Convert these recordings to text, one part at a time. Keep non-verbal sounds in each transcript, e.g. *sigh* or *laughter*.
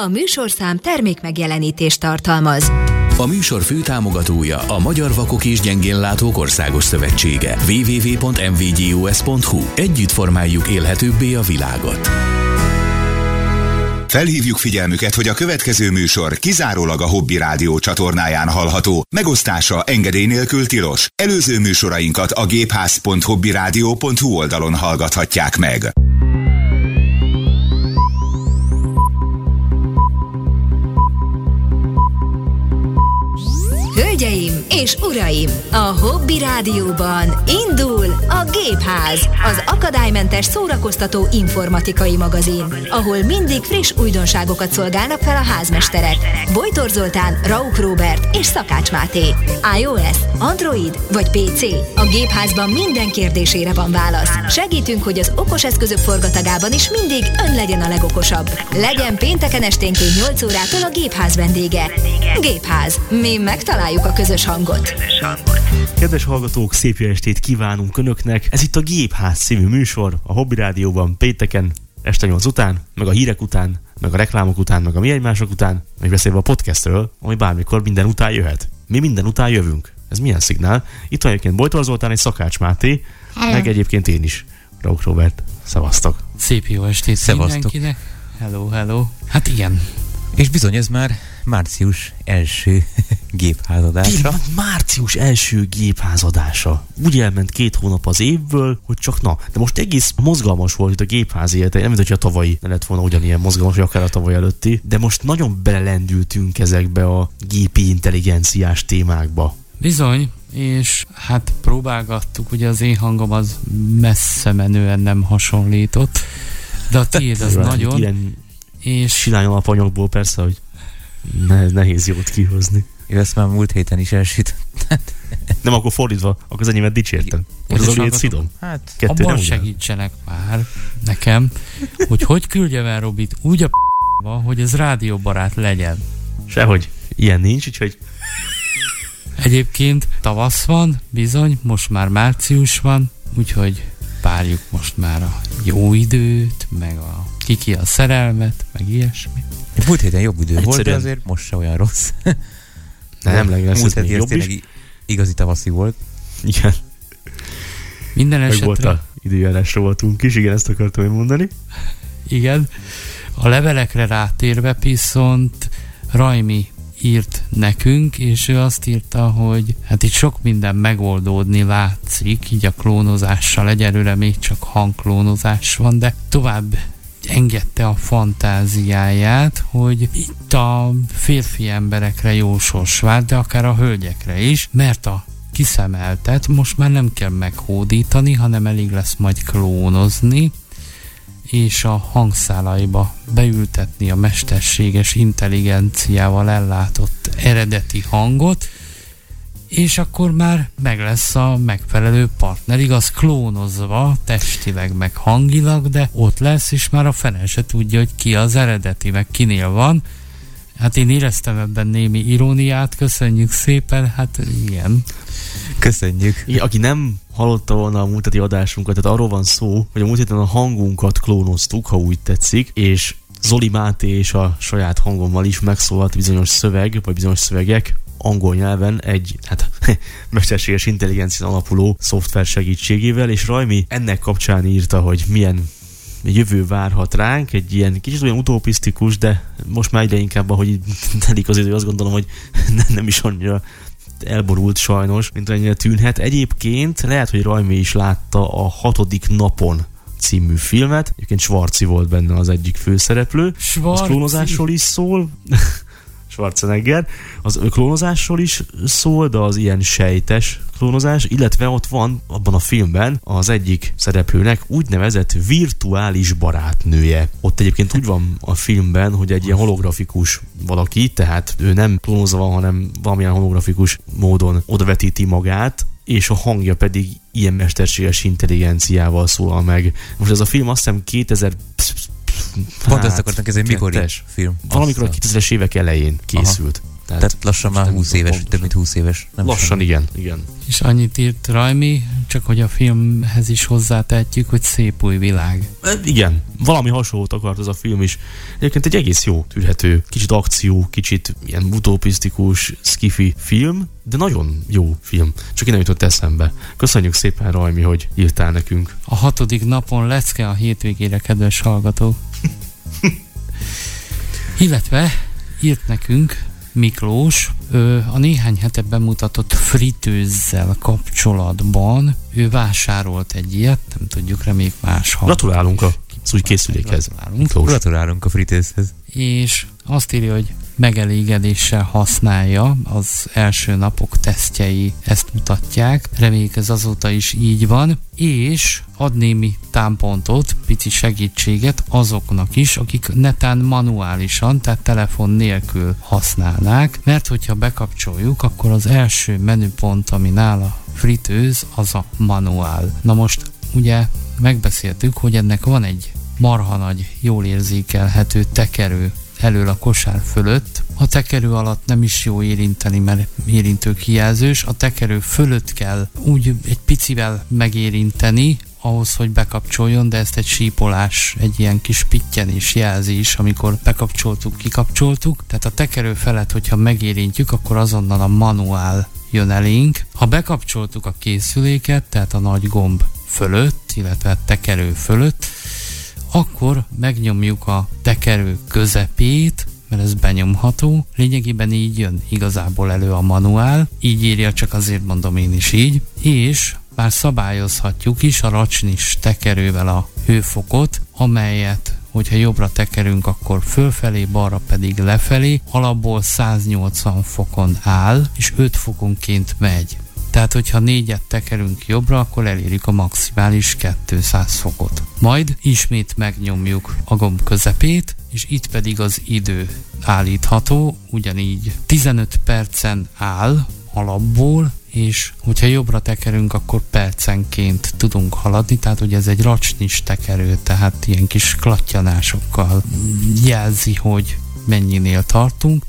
A műsorszám termék megjelenítést tartalmaz. A műsor főtámogatója a Magyar Vakok és Gyengénlátók Országos Szövetsége. www.mvgus.hu Együtt formáljuk élhetőbbé a világot. Felhívjuk figyelmüket, hogy a következő műsor kizárólag a Hobby Rádió csatornáján hallható. Megosztása engedély nélkül tilos. Előző műsorainkat a gépház.hobbyradio.hu oldalon hallgathatják meg. Hölgyeim és uraim, a Hobby Rádióban indul a Gépház, az akadálymentes szórakoztató informatikai magazin, ahol mindig friss újdonságokat szolgálnak fel a házmesterek. Bojtor Zoltán, Rauk Robert és Szakács Máté. iOS, Android vagy PC? A Gépházban minden kérdésére van válasz. Segítünk, hogy az okos eszközök forgatagában is mindig ön legyen a legokosabb. Legyen pénteken esténként 8 órától a Gépház vendége. Gépház. Mi megtaláljuk a közös hangot. Kedves hallgatók, szép jó estét kívánunk Önöknek! Ez itt a Gépház című műsor, a Hobby Rádióban pénteken, este 8 után, meg a hírek után, meg a reklámok után, meg a mi egymások után, meg beszélve a podcastről, ami bármikor minden után jöhet. Mi minden után jövünk. Ez milyen szignál? Itt van egyébként Bojtor Zoltán és Szakács Máté, Hello. meg egyébként én is, Rauk Robert. Szevasztok! Szép jó estét Szevasztok. mindenkinek. Hello, hello. Hát igen, És bizony ez már március első *laughs* gépházadása. Tényleg, március első gépházadása. Úgy elment két hónap az évből, hogy csak na. De most egész mozgalmas volt itt a gépház élete. Nem, mint hogyha a tavalyi ne lett volna ugyanilyen mozgalmas, vagy akár a tavaly előtti. De most nagyon belelendültünk ezekbe a gépi intelligenciás témákba. bizony, és hát próbálgattuk, ugye az én hangom az messze menően nem hasonlított, de a tiéd az nagyon, Ilyen és silány alapanyagból persze, hogy ne, nehéz jót kihozni. Én ezt már múlt héten is elsüt. Nem, akkor fordítva, akkor az enyémet dicsértem. Most az hallgatók, szidom. Hát, Kettő abban segítsenek már nekem, hogy hogy küldjem el Robit úgy a p***ba, hogy ez rádióbarát legyen. Sehogy. Ilyen nincs, úgyhogy Egyébként tavasz van, bizony, most már március van, úgyhogy párjuk most már a jó időt, meg a kiki a szerelmet, meg ilyesmi. Múlt héten jobb idő volt, de Egyszerűen. azért most se olyan rossz. *laughs* nem, lesz múlt heti az jobb tényleg igazi tavaszi volt. Igen. Minden Meg volt esetre, a időjárásra voltunk is, igen, ezt akartam én mondani. igen, a levelekre rátérve viszont Rajmi írt nekünk, és ő azt írta, hogy hát itt sok minden megoldódni látszik, így a klónozással egyelőre még csak hangklónozás van, de tovább engedte a fantáziáját, hogy itt a férfi emberekre jó sors vár, de akár a hölgyekre is, mert a kiszemeltet most már nem kell meghódítani, hanem elég lesz majd klónozni, és a hangszálaiba beültetni a mesterséges intelligenciával ellátott eredeti hangot, és akkor már meg lesz a megfelelő partner, igaz, klónozva, testileg meg hangilag, de ott lesz, és már a fene se tudja, hogy ki az eredeti, meg kinél van. Hát én éreztem ebben némi iróniát, köszönjük szépen, hát igen. Köszönjük. Igen, aki nem hallotta volna a múlt adásunkat, tehát arról van szó, hogy a múlt héten a hangunkat klónoztuk, ha úgy tetszik, és Zoli Máté és a saját hangommal is megszólalt bizonyos szöveg, vagy bizonyos szövegek angol nyelven egy hát, *laughs* mesterséges intelligencián alapuló szoftver segítségével, és Rajmi ennek kapcsán írta, hogy milyen jövő várhat ránk, egy ilyen kicsit olyan utopisztikus, de most már egyre inkább, ahogy *laughs* telik az idő, azt gondolom, hogy *laughs* nem, is annyira elborult sajnos, mint amennyire tűnhet. Egyébként lehet, hogy Rajmi is látta a hatodik napon című filmet. Egyébként Svarci volt benne az egyik főszereplő. Az Svarci. klónozásról is szól. Schwarzenegger. Az klónozásról is szól, de az ilyen sejtes klónozás, illetve ott van abban a filmben az egyik szereplőnek úgynevezett virtuális barátnője. Ott egyébként úgy van a filmben, hogy egy ilyen holografikus valaki, tehát ő nem klónozva van, hanem valamilyen holografikus módon odavetíti magát, és a hangja pedig ilyen mesterséges intelligenciával szólal meg. Most ez a film azt hiszem 2000 Pont ezt akartam kezdeni, mikor kettes. film. Valamikor a Azt- 2000-es évek elején készült. Aha. Tehát, Tehát lassan már 20 éves, pontosan. több mint 20 éves. Nem lassan, semmi. igen, igen. És annyit írt Rajmi, csak hogy a filmhez is hozzátehetjük, hogy szép új világ. E, igen, valami hasonlót akart az a film is. Egyébként egy egész jó, tűrhető, kicsit akció, kicsit ilyen utopisztikus, skifi film, de nagyon jó film. Csak én nem jutott eszembe. Köszönjük szépen, Rajmi, hogy írtál nekünk. A hatodik napon lecke a hétvégére, kedves hallgató. *laughs* Illetve írt nekünk Miklós, ő a néhány hete bemutatott fritőzzel kapcsolatban ő vásárolt egy ilyet, nem tudjuk, reméljük más Gratulálunk a új készülékhez. Gratulálunk. Gratulálunk a fritőzhez. És azt írja, hogy megelégedéssel használja, az első napok tesztjei ezt mutatják, reméljük ez azóta is így van, és ad némi támpontot, pici segítséget azoknak is, akik netán manuálisan, tehát telefon nélkül használnák, mert hogyha bekapcsoljuk, akkor az első menüpont, ami nála fritőz, az a manuál. Na most ugye megbeszéltük, hogy ennek van egy marha nagy, jól érzékelhető tekerő elől a kosár fölött. A tekerő alatt nem is jó érinteni, mert érintő kijelzős. A tekerő fölött kell úgy egy picivel megérinteni, ahhoz, hogy bekapcsoljon, de ezt egy sípolás, egy ilyen kis pittyenés jelzi is, amikor bekapcsoltuk, kikapcsoltuk. Tehát a tekerő felett, hogyha megérintjük, akkor azonnal a manuál jön elénk. Ha bekapcsoltuk a készüléket, tehát a nagy gomb fölött, illetve a tekerő fölött, akkor megnyomjuk a tekerő közepét, mert ez benyomható. Lényegében így jön igazából elő a manuál, így írja, csak azért mondom én is így, és már szabályozhatjuk is a racsnis tekerővel a hőfokot, amelyet hogyha jobbra tekerünk, akkor fölfelé, balra pedig lefelé, alapból 180 fokon áll, és 5 fokonként megy. Tehát, hogyha négyet tekerünk jobbra, akkor elérjük a maximális 200 fokot. Majd ismét megnyomjuk a gomb közepét, és itt pedig az idő állítható, ugyanígy 15 percen áll alapból, és hogyha jobbra tekerünk, akkor percenként tudunk haladni, tehát ugye ez egy racsnis tekerő, tehát ilyen kis klattyanásokkal jelzi, hogy mennyinél tartunk,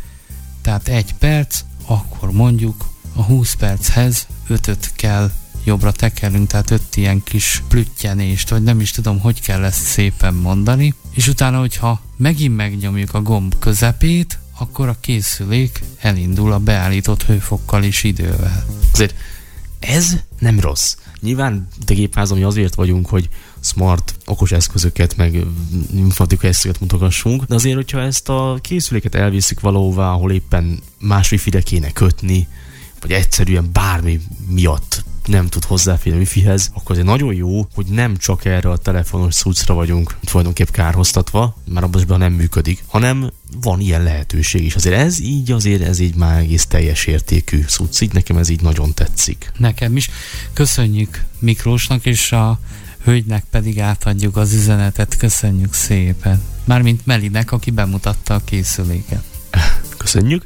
tehát egy perc, akkor mondjuk a 20 perchez 5 kell jobbra tekerünk, tehát öt ilyen kis plüttyenést, vagy nem is tudom, hogy kell ezt szépen mondani, és utána, hogyha megint megnyomjuk a gomb közepét, akkor a készülék elindul a beállított hőfokkal és idővel. Azért ez nem rossz. Nyilván te gépházam, azért vagyunk, hogy smart, okos eszközöket, meg informatikai eszközöket mutogassunk, de azért, hogyha ezt a készüléket elviszik valahova, ahol éppen más wifi kéne kötni, vagy egyszerűen bármi miatt nem tud hozzáférni wifi-hez, akkor azért nagyon jó, hogy nem csak erre a telefonos cuccra vagyunk tulajdonképp kárhoztatva, mert abban nem működik, hanem van ilyen lehetőség is. Azért ez így, azért ez így már egész teljes értékű cucc, így nekem ez így nagyon tetszik. Nekem is. Köszönjük Miklósnak, és a hölgynek pedig átadjuk az üzenetet. Köszönjük szépen. Mármint Melinek, aki bemutatta a készüléket. Köszönjük.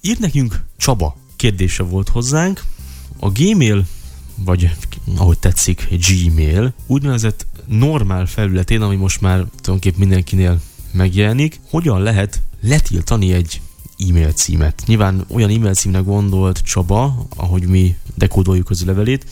Ír nekünk Csaba kérdése volt hozzánk. A Gmail, vagy ahogy tetszik, Gmail, úgynevezett normál felületén, ami most már tulajdonképpen mindenkinél megjelenik, hogyan lehet letiltani egy e-mail címet. Nyilván olyan e-mail címnek gondolt Csaba, ahogy mi dekódoljuk az levelét,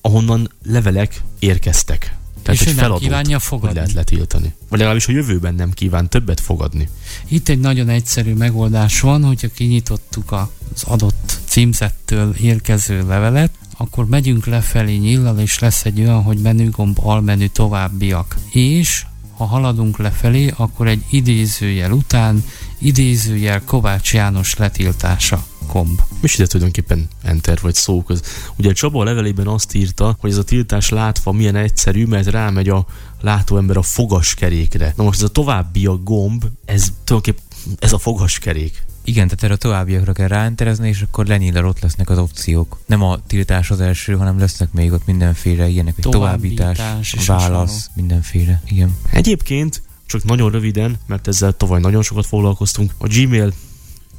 ahonnan levelek érkeztek. Tehát és egy feladót, kívánja fogadni. lehet letiltani. Vagy legalábbis a jövőben nem kíván többet fogadni. Itt egy nagyon egyszerű megoldás van, hogyha kinyitottuk az adott címzettől érkező levelet, akkor megyünk lefelé nyillal, és lesz egy olyan, hogy menügomb, almenü, továbbiak. És ha haladunk lefelé, akkor egy idézőjel után idézőjel Kovács János letiltása komb. És ide tulajdonképpen enter vagy szó köz. Ugye Csaba a levelében azt írta, hogy ez a tiltás látva milyen egyszerű, mert rámegy a látóember a fogaskerékre. Na most ez a további a gomb, ez tulajdonképpen ez a fogaskerék. Igen, tehát erre a továbbiakra kell ráenterezni, és akkor lenyílel ott lesznek az opciók. Nem a tiltás az első, hanem lesznek még ott mindenféle ilyenek, hogy továbbítás, válasz, mindenféle. Igen. Egyébként csak nagyon röviden, mert ezzel tavaly nagyon sokat foglalkoztunk. A Gmail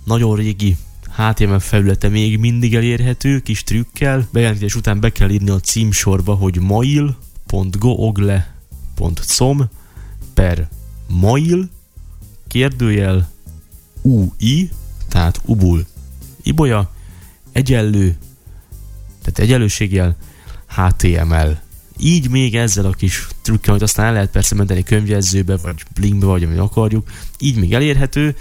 nagyon régi HTML felülete még mindig elérhető, kis trükkel. Bejelentés után be kell írni a címsorba, hogy mail.google.com per mail kérdőjel UI tehát ubul, ibolya, egyenlő, tehát egyenlőséggel HTML. Így még ezzel a kis trükkel, amit aztán el lehet persze menteni könyvjelzőbe, vagy blinkbe, vagy amit akarjuk, így még elérhető.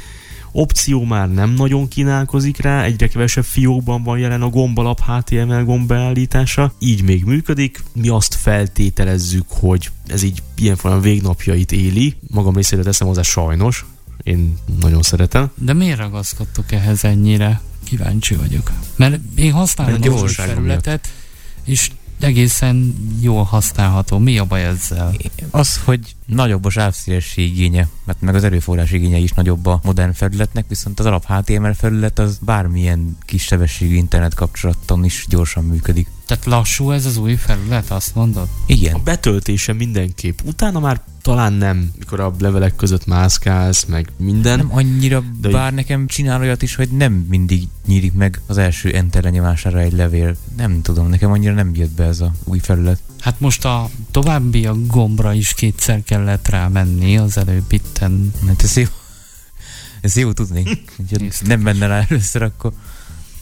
Opció már nem nagyon kínálkozik rá, egyre kevesebb fiókban van jelen a gombalap HTML gomb beállítása, így még működik. Mi azt feltételezzük, hogy ez így ilyen formán végnapjait éli. Magam részéről teszem hozzá sajnos, én nagyon szeretem. De miért ragaszkodtok ehhez ennyire? Kíváncsi vagyok. Mert én használom a felületet, és egészen jól használható. Mi a baj ezzel? Az, hogy nagyobb a sávszélesség igénye, mert meg az erőforrás igénye is nagyobb a modern felületnek, viszont az alap HTML felület az bármilyen kis sebességű internet kapcsolaton is gyorsan működik. Tehát lassú ez az új felület, azt mondod? Igen. A betöltése mindenképp. Utána már talán nem, mikor a levelek között mászkálsz, meg minden. Nem annyira, de bár nekem csinál olyat is, hogy nem mindig nyílik meg az első enter lenyomására egy levél. Nem tudom, nekem annyira nem jött be ez a új felület. Hát most a további a gombra is kétszer kellett rámenni az előbb itten. Hát ez jó. Ez jó tudni. *laughs* nem menne rá először, akkor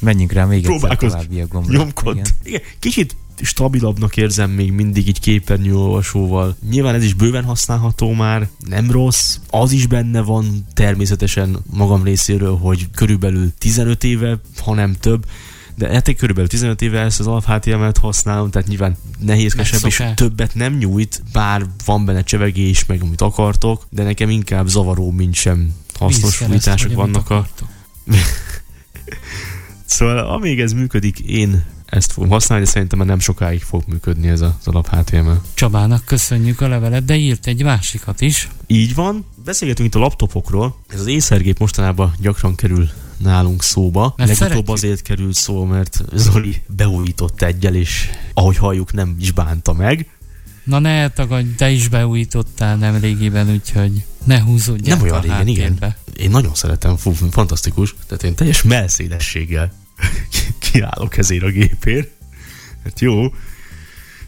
menjünk rá még egyszer további a gombra. Nyomkod. Igen. Igen. Kicsit stabilabbnak érzem még mindig így képernyőolvasóval. Nyilván ez is bőven használható már, nem rossz. Az is benne van természetesen magam részéről, hogy körülbelül 15 éve, ha nem több, de hát körülbelül 15 éve ezt az alap HTML-t használom, tehát nyilván nehézkesebb és többet nem nyújt, bár van benne csevegés, meg amit akartok, de nekem inkább zavaró, mint sem hasznos fújtások vannak a... *laughs* szóval amíg ez működik, én ezt fogom használni, de szerintem már nem sokáig fog működni ez az alap HTML. Csabának köszönjük a levelet, de írt egy másikat is. Így van. Beszélgetünk itt a laptopokról. Ez az észergép mostanában gyakran kerül nálunk szóba. Mert Legutóbb szeretjük. azért került szó, mert Zoli beújított egyel, és ahogy halljuk, nem is bánta meg. Na ne tagadj, te is beújítottál nem régiben, úgyhogy ne húzódjál Nem olyan régen, igen. Én nagyon szeretem, fú, fantasztikus. Tehát én teljes melszélességgel *laughs* kiállok ezért a gépért. Hát jó.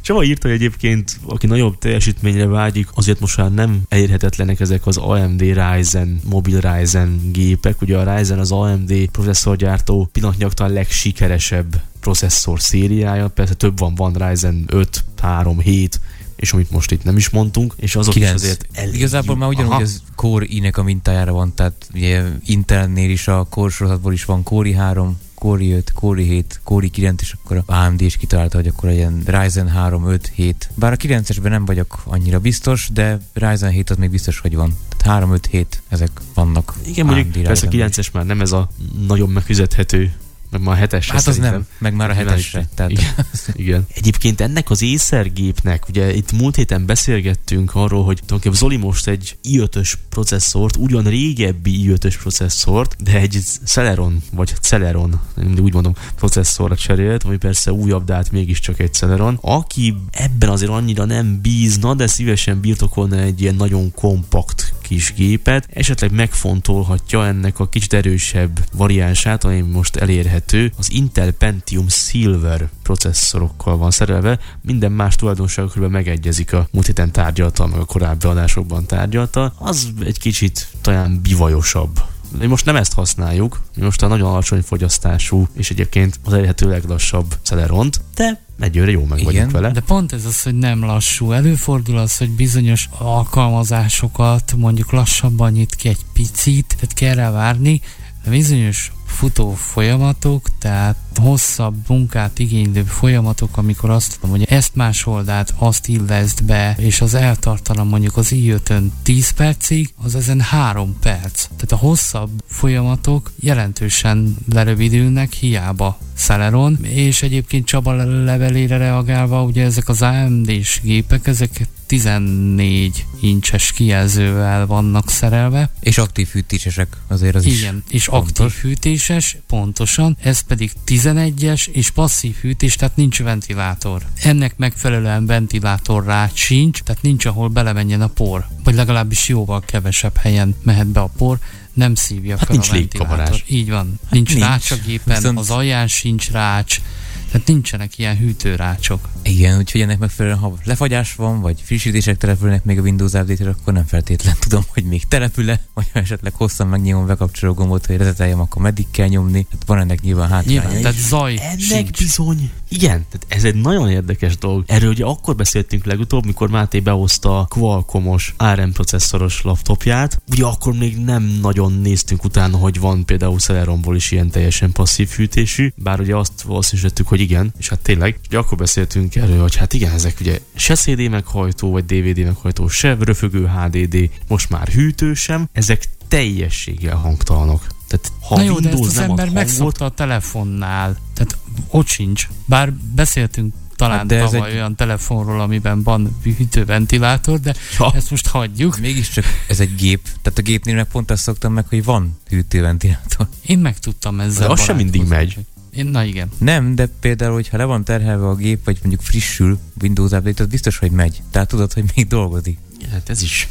Csaba írta, hogy egyébként, aki nagyobb teljesítményre vágyik, azért most már nem elérhetetlenek ezek az AMD Ryzen, mobil Ryzen gépek. Ugye a Ryzen az AMD processzorgyártó pillanatnyilag talán legsikeresebb processzor szériája. Persze több van, van Ryzen 5, 3, 7, és amit most itt nem is mondtunk, és azok 9. is azért elég Igazából már ugyanúgy az Core i-nek a mintájára van, tehát ugye Intelnél is a Core sorozatból is van Core i3, Core 5, Core 7, Core 9, és akkor a AMD is kitalálta, hogy akkor ilyen Ryzen 3, 5, 7. Bár a 9-esben nem vagyok annyira biztos, de Ryzen 7 az még biztos, hogy van. Tehát 3, 5, 7, ezek vannak. Igen, mondjuk persze a 9-es már nem ez a nagyon megfizethető meg már a hetes. Hát az nem, meg már a hetesre. Tehát igen. igen. Egyébként ennek az észergépnek, ugye itt múlt héten beszélgettünk arról, hogy tulajdonképpen Zoli most egy i5-ös processzort, ugyan régebbi i5-ös processzort, de egy Celeron, vagy Celeron, úgy mondom, processzorra cserélt, ami persze újabb, de hát mégiscsak egy Celeron. Aki ebben azért annyira nem bízna, de szívesen birtokolna egy ilyen nagyon kompakt kis gépet, esetleg megfontolhatja ennek a kicsit erősebb variánsát, ami most elérhető. Az Intel Pentium Silver processzorokkal van szerelve, minden más tulajdonságokról megegyezik a múlt héten tárgyalta, meg a korábbi adásokban tárgyalta. Az egy kicsit talán bivajosabb mi most nem ezt használjuk, mi most a nagyon alacsony fogyasztású és egyébként az elérhető leglassabb Celeront, de egyőre jó meg vagyunk vele. De pont ez az, hogy nem lassú. Előfordul az, hogy bizonyos alkalmazásokat mondjuk lassabban nyit ki egy picit, tehát kell rá várni, de bizonyos futó folyamatok, tehát hosszabb munkát igénylő folyamatok, amikor azt tudom, hogy ezt másold át, azt illeszt be, és az eltartana mondjuk az i 10 percig, az ezen 3 perc. Tehát a hosszabb folyamatok jelentősen lerövidülnek, hiába Celeron, és egyébként Csaba levelére reagálva, ugye ezek az AMD-s gépek, ezek 14 incses kijelzővel vannak szerelve. És aktív fűtésesek azért az Igen, is és fontos. aktív fűtéses, pontosan, ez pedig 11-es és passzív fűtés, tehát nincs ventilátor. Ennek megfelelően ventilátor rá sincs, tehát nincs ahol belemenjen a por, vagy legalábbis jóval kevesebb helyen mehet be a por, nem szívja Hát fel nincs a ventilátor. légkavarás. Így van. Nincs, nincs. rács a gépen, Viszont- az alján sincs rács, tehát nincsenek ilyen hűtőrácsok. Igen, úgyhogy ennek megfelelően, ha lefagyás van, vagy frissítések települnek még a Windows update akkor nem feltétlen tudom, hogy még települ-e, vagy ha esetleg hosszan megnyomom a bekapcsoló gombot, hogy rezeteljem, akkor meddig kell nyomni. Hát van ennek nyilván hátránya Nyilván, tehát zaj Ennek sincs. bizony. Igen, tehát ez egy nagyon érdekes dolog. Erről ugye akkor beszéltünk legutóbb, mikor Máté behozta a Qualcomm-os ARM processzoros laptopját. Ugye akkor még nem nagyon néztünk utána, hogy van például Celeromból is ilyen teljesen passzív hűtésű, bár ugye azt valószínűsítettük, hogy igen, és hát tényleg, ugye akkor beszéltünk erről, hogy hát igen, ezek ugye se CD meghajtó, vagy DVD meghajtó, se röfögő HDD, most már hűtő sem, ezek teljességgel hangtalanok. Tehát ha Na jó, de ezt az ember hangot, megszokta a telefonnál. Tehát ott sincs. Bár beszéltünk talán Hát de hát ez tavaly egy- olyan telefonról, amiben van hűtőventilátor, de Ja. ezt most hagyjuk. Mégiscsak ez egy gép, tehát a gépnél meg pont azt szoktam meg, hogy van hűtőventilátor. Én meg tudtam ezzel De az sem mindig barátkozni. Én, na igen. Nem, de például, hogyha le van terhelve a gép, vagy mondjuk frissül Windows update, az biztos, hogy megy. Tehát tudod, hogy még dolgozik. Hát ez is,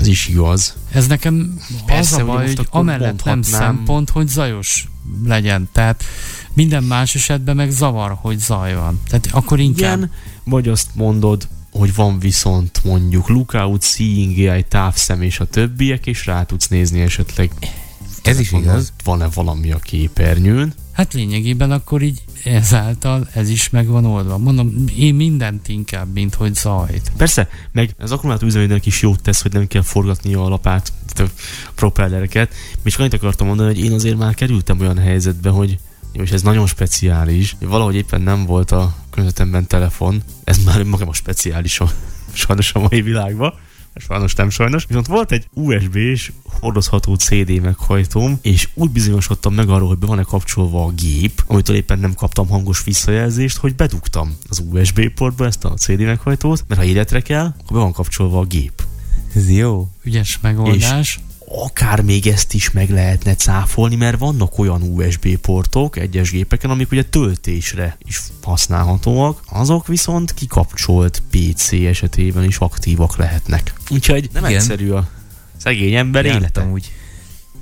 ez is igaz. Ez nekem Persze, az a baj, hogy amellett nem szempont, hogy zajos legyen. Tehát minden más esetben meg zavar, hogy zaj van. Tehát akkor inkább Igen, vagy azt mondod, hogy van viszont mondjuk lookout, seeing AI, távszem és a többiek, és rá tudsz nézni esetleg. Ez is igaz. Van-e valami a képernyőn? Hát lényegében akkor így ezáltal ez is meg van oldva. Mondom, én mindent inkább, mint hogy zajt. Persze, meg az akkumulátor üzemének is jót tesz, hogy nem kell forgatni a lapát, a propellereket. És annyit akartam mondani, hogy én azért már kerültem olyan helyzetbe, hogy és ez nagyon speciális, hogy valahogy éppen nem volt a környezetemben telefon, ez már maga a speciális sajnos a mai világban, sajnos nem sajnos, viszont volt egy USB-s hordozható CD meghajtóm, és úgy bizonyosodtam meg arról, hogy be van-e kapcsolva a gép, amitől éppen nem kaptam hangos visszajelzést, hogy bedugtam az USB portba ezt a CD meghajtót, mert ha életre kell, akkor be van kapcsolva a gép. Ez jó. Ügyes megoldás. Akár még ezt is meg lehetne cáfolni, mert vannak olyan USB portok egyes gépeken, amik ugye töltésre is használhatóak, azok viszont kikapcsolt PC esetében is aktívak lehetnek. Úgyhogy nem Igen. egyszerű a szegény ember élete. Jártam úgy.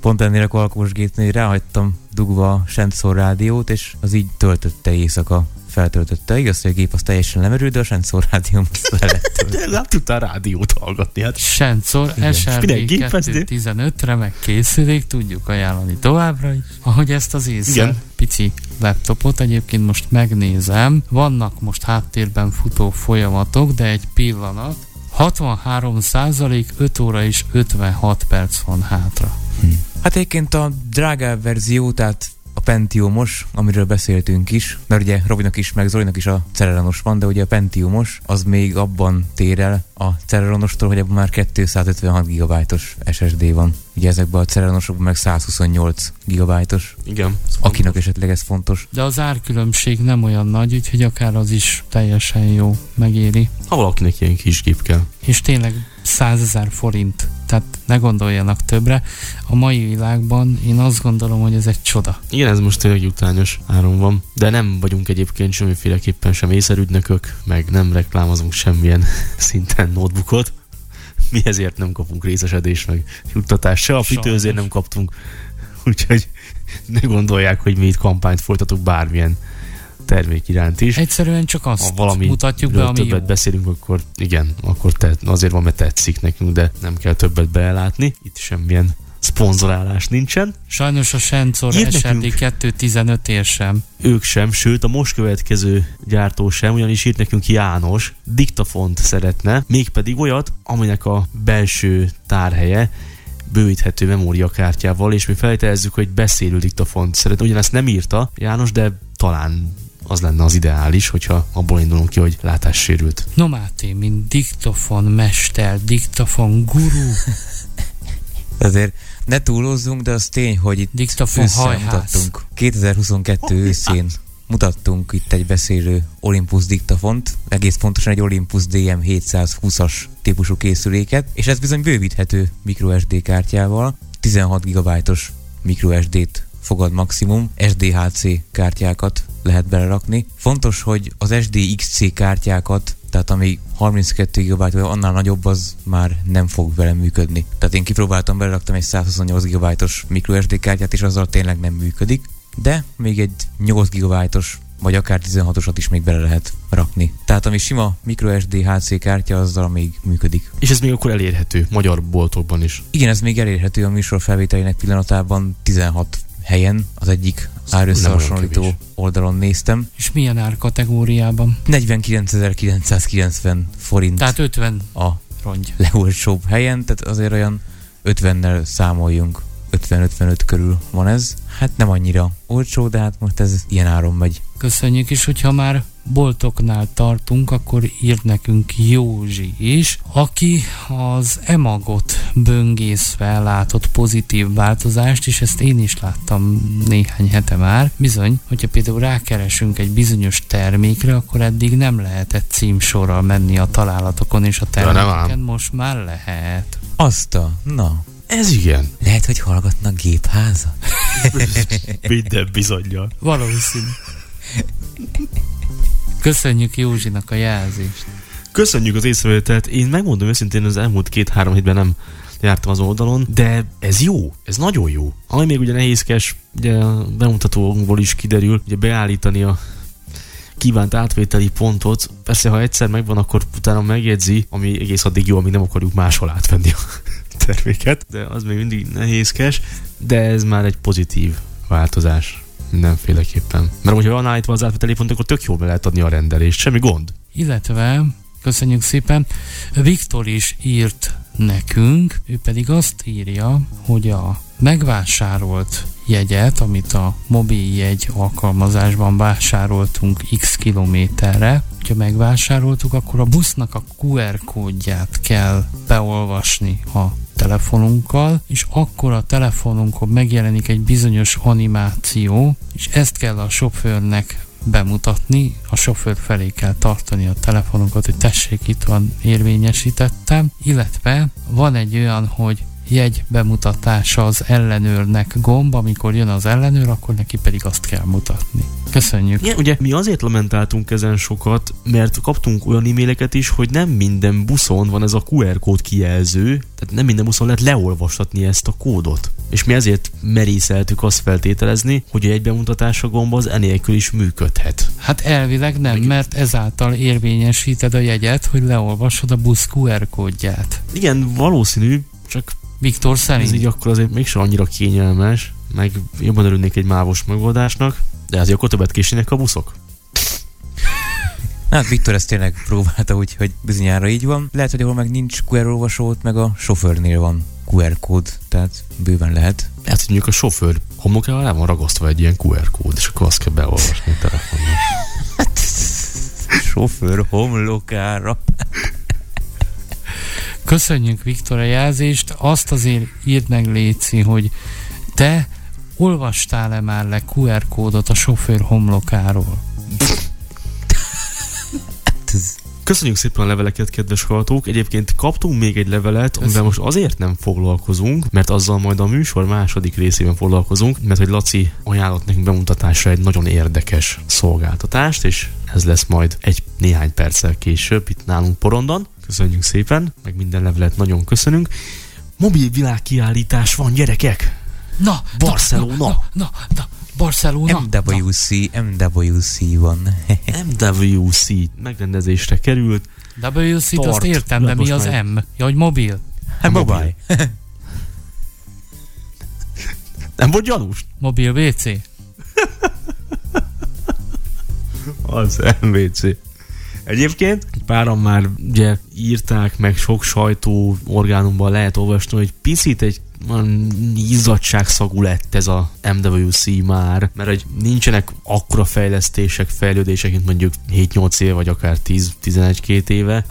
Pont ennél a kalkos gépnél ráhagytam dugva a sensor rádiót, és az így töltötte éjszaka feltöltötte. Igaz, hogy a gép az teljesen lemerült, de a sensor rádióm. *laughs* De nem tudtál rádiót hallgatni, hát Sensor Igen. SRD Minek gépezni? 215 meg készülék, tudjuk ajánlani továbbra is. Ahogy ezt az észre Igen. pici laptopot egyébként most megnézem, vannak most háttérben futó folyamatok, de egy pillanat. 63 százalék, 5 óra és 56 perc van hátra. Hát egyébként a drágább verzió, tehát a Pentiumos, amiről beszéltünk is, mert ugye Robinak is, meg Zolinak is a Celeronos van, de ugye a Pentiumos az még abban tér el a Celeronostól, hogy abban már 256 GB-os SSD van. Ugye ezekben a Celeronosokban meg 128 GB-os, igen. akinek esetleg ez fontos. De az árkülönbség nem olyan nagy, úgyhogy akár az is teljesen jó, megéri. Ha valakinek ilyen kis gép kell. És tényleg 100 ezer forint, tehát ne gondoljanak többre. A mai világban én azt gondolom, hogy ez egy csoda. Igen, ez most tényleg jutányos áron van, de nem vagyunk egyébként semmiféleképpen sem észerügynökök, meg nem reklámozunk semmilyen *laughs* szinten notebookot. *laughs* Mi ezért nem kapunk részesedést, meg juttatást, se a Sajnos. pitőzért nem kaptunk. Úgyhogy ne gondolják, hogy mi itt kampányt folytatunk bármilyen termék iránt is. Egyszerűen csak azt ha valami mutatjuk be, ami többet jó. beszélünk, akkor igen, akkor te, azért van, mert tetszik nekünk, de nem kell többet belátni. Itt semmilyen szponzorálás nincsen. Sajnos a Sensor Ír SRD nekünk. 215 ér sem. ők sem, sőt a most következő gyártó sem, ugyanis írt nekünk János diktafont szeretne, mégpedig olyat, aminek a belső tárhelye bővíthető memóriakártyával, és mi feltételezzük, hogy beszélő diktafont szeretne. Ugyanezt nem írta János, de talán az lenne az ideális, hogyha abból indulunk ki, hogy látássérült. No Máté, mint diktafon mester, diktafon guru, *laughs* Azért ne túlozzunk, de az tény, hogy itt diktafon mutattunk. 2022 őszén mutattunk itt egy beszélő Olympus diktafont, egész pontosan egy Olympus DM720-as típusú készüléket, és ez bizony bővíthető microSD kártyával, 16 GB-os microSD-t fogad maximum, SDHC kártyákat lehet belerakni. Fontos, hogy az SDXC kártyákat tehát ami 32 GB vagy annál nagyobb, az már nem fog velem működni. Tehát én kipróbáltam, beleraktam egy 128 GB-os microSD kártyát, és azzal tényleg nem működik, de még egy 8 GB-os vagy akár 16-osat is még bele lehet rakni. Tehát ami sima microSD HC kártya, azzal még működik. És ez még akkor elérhető magyar boltokban is. Igen, ez még elérhető a műsor felvételének pillanatában 16 helyen, az egyik árösszehasonlító oldalon néztem. És milyen árkategóriában? 49.990 forint. Tehát 50 a rongy. legolcsóbb helyen, tehát azért olyan 50-nel számoljunk. 50-55 körül van ez. Hát nem annyira olcsó, de hát most ez ilyen áron megy. Köszönjük is, hogyha már boltoknál tartunk, akkor írt nekünk Józsi is, aki az emagot böngészve látott pozitív változást, és ezt én is láttam néhány hete már. Bizony, hogyha például rákeresünk egy bizonyos termékre, akkor eddig nem lehetett címsorral menni a találatokon és a termékeken, most már lehet. Azt a, na, ez igen. Lehet, hogy hallgatnak gépháza? *laughs* Minden bizonyja. Valószínű. Köszönjük Józsinak a jelzést. Köszönjük az észrevételt. Én megmondom őszintén, az elmúlt két-három hétben nem jártam az oldalon, de ez jó, ez nagyon jó. Ami még ugye nehézkes, ugye a bemutatóból is kiderül, ugye beállítani a kívánt átvételi pontot. Persze, ha egyszer megvan, akkor utána megjegyzi, ami egész addig jó, amíg nem akarjuk máshol átvenni a terméket, de az még mindig nehézkes, de ez már egy pozitív változás mindenféleképpen. Mert hogyha van állítva az átvételi pont, akkor tök jól be lehet adni a rendelést, semmi gond. Illetve, köszönjük szépen, Viktor is írt nekünk, ő pedig azt írja, hogy a megvásárolt jegyet, amit a mobil jegy alkalmazásban vásároltunk x kilométerre, hogyha megvásároltuk, akkor a busznak a QR kódját kell beolvasni a telefonunkkal, és akkor a telefonunkon megjelenik egy bizonyos animáció, és ezt kell a sofőrnek bemutatni, a sofőr felé kell tartani a telefonunkat, hogy tessék, itt van, érvényesítettem, illetve van egy olyan, hogy jegy bemutatása az ellenőrnek gomb, amikor jön az ellenőr, akkor neki pedig azt kell mutatni. Köszönjük. Igen, ugye mi azért lamentáltunk ezen sokat, mert kaptunk olyan e-maileket is, hogy nem minden buszon van ez a QR kód kijelző, tehát nem minden buszon lehet leolvashatni ezt a kódot. És mi ezért merészeltük azt feltételezni, hogy egy bemutatása gomb az enélkül is működhet. Hát elvileg nem, mert ezáltal érvényesíted a jegyet, hogy leolvasod a busz QR kódját. Igen, valószínű, csak Viktor szerint. Ez így akkor azért mégsem annyira kényelmes, meg jobban örülnék egy mávos megoldásnak, de azért akkor többet késének a buszok. Hát Viktor ezt tényleg próbálta úgy, hogy bizonyára így van. Lehet, hogy ahol meg nincs QR olvasót, meg a sofőrnél van QR kód, tehát bőven lehet. Lehet, hogy mondjuk a sofőr homlokára el van ragasztva egy ilyen QR kód, és akkor azt kell beolvasni a telefonon. *laughs* sofőr homlokára. Köszönjük Viktor a jelzést, azt azért írd meg Léci, hogy te olvastál-e már le QR kódot a sofőr homlokáról? Köszönjük szépen a leveleket, kedves hallgatók. Egyébként kaptunk még egy levelet, Köszönjük. amivel most azért nem foglalkozunk, mert azzal majd a műsor második részében foglalkozunk, mert hogy Laci ajánlott nekünk bemutatásra egy nagyon érdekes szolgáltatást, és ez lesz majd egy néhány perccel később itt nálunk Porondon. Köszönjük szépen, meg minden levelet nagyon köszönünk. Mobil világkiállítás van, gyerekek! Na, Barcelona! Na, na, na, na. Barcelona. MWC, MWC van. *laughs* MWC megrendezésre került. WC-t azt értem, de mi az. M? Ja, hogy mobil. Hát mobil. *laughs* Nem volt gyanús? Mobil WC. az MWC. Egyébként? Páran már ugye írták, meg sok sajtó orgánumban lehet olvasni, hogy picit egy izzadságszagú lett ez a MWC már, mert hogy nincsenek akkora fejlesztések, fejlődések, mint mondjuk 7-8 éve, vagy akár 10-11-2 éve.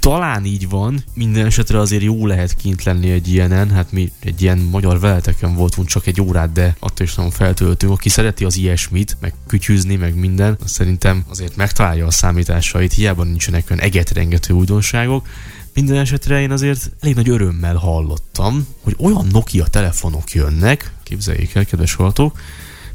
Talán így van, minden esetre azért jó lehet kint lenni egy ilyenen, hát mi egy ilyen magyar veleteken voltunk csak egy órát, de attól is nagyon feltöltünk. Aki szereti az ilyesmit, meg kütyűzni, meg minden, szerintem azért megtalálja a számításait, hiába nincsenek olyan egetrengető újdonságok, minden esetre én azért elég nagy örömmel hallottam, hogy olyan Nokia telefonok jönnek, képzeljék el, kedves hallgatók,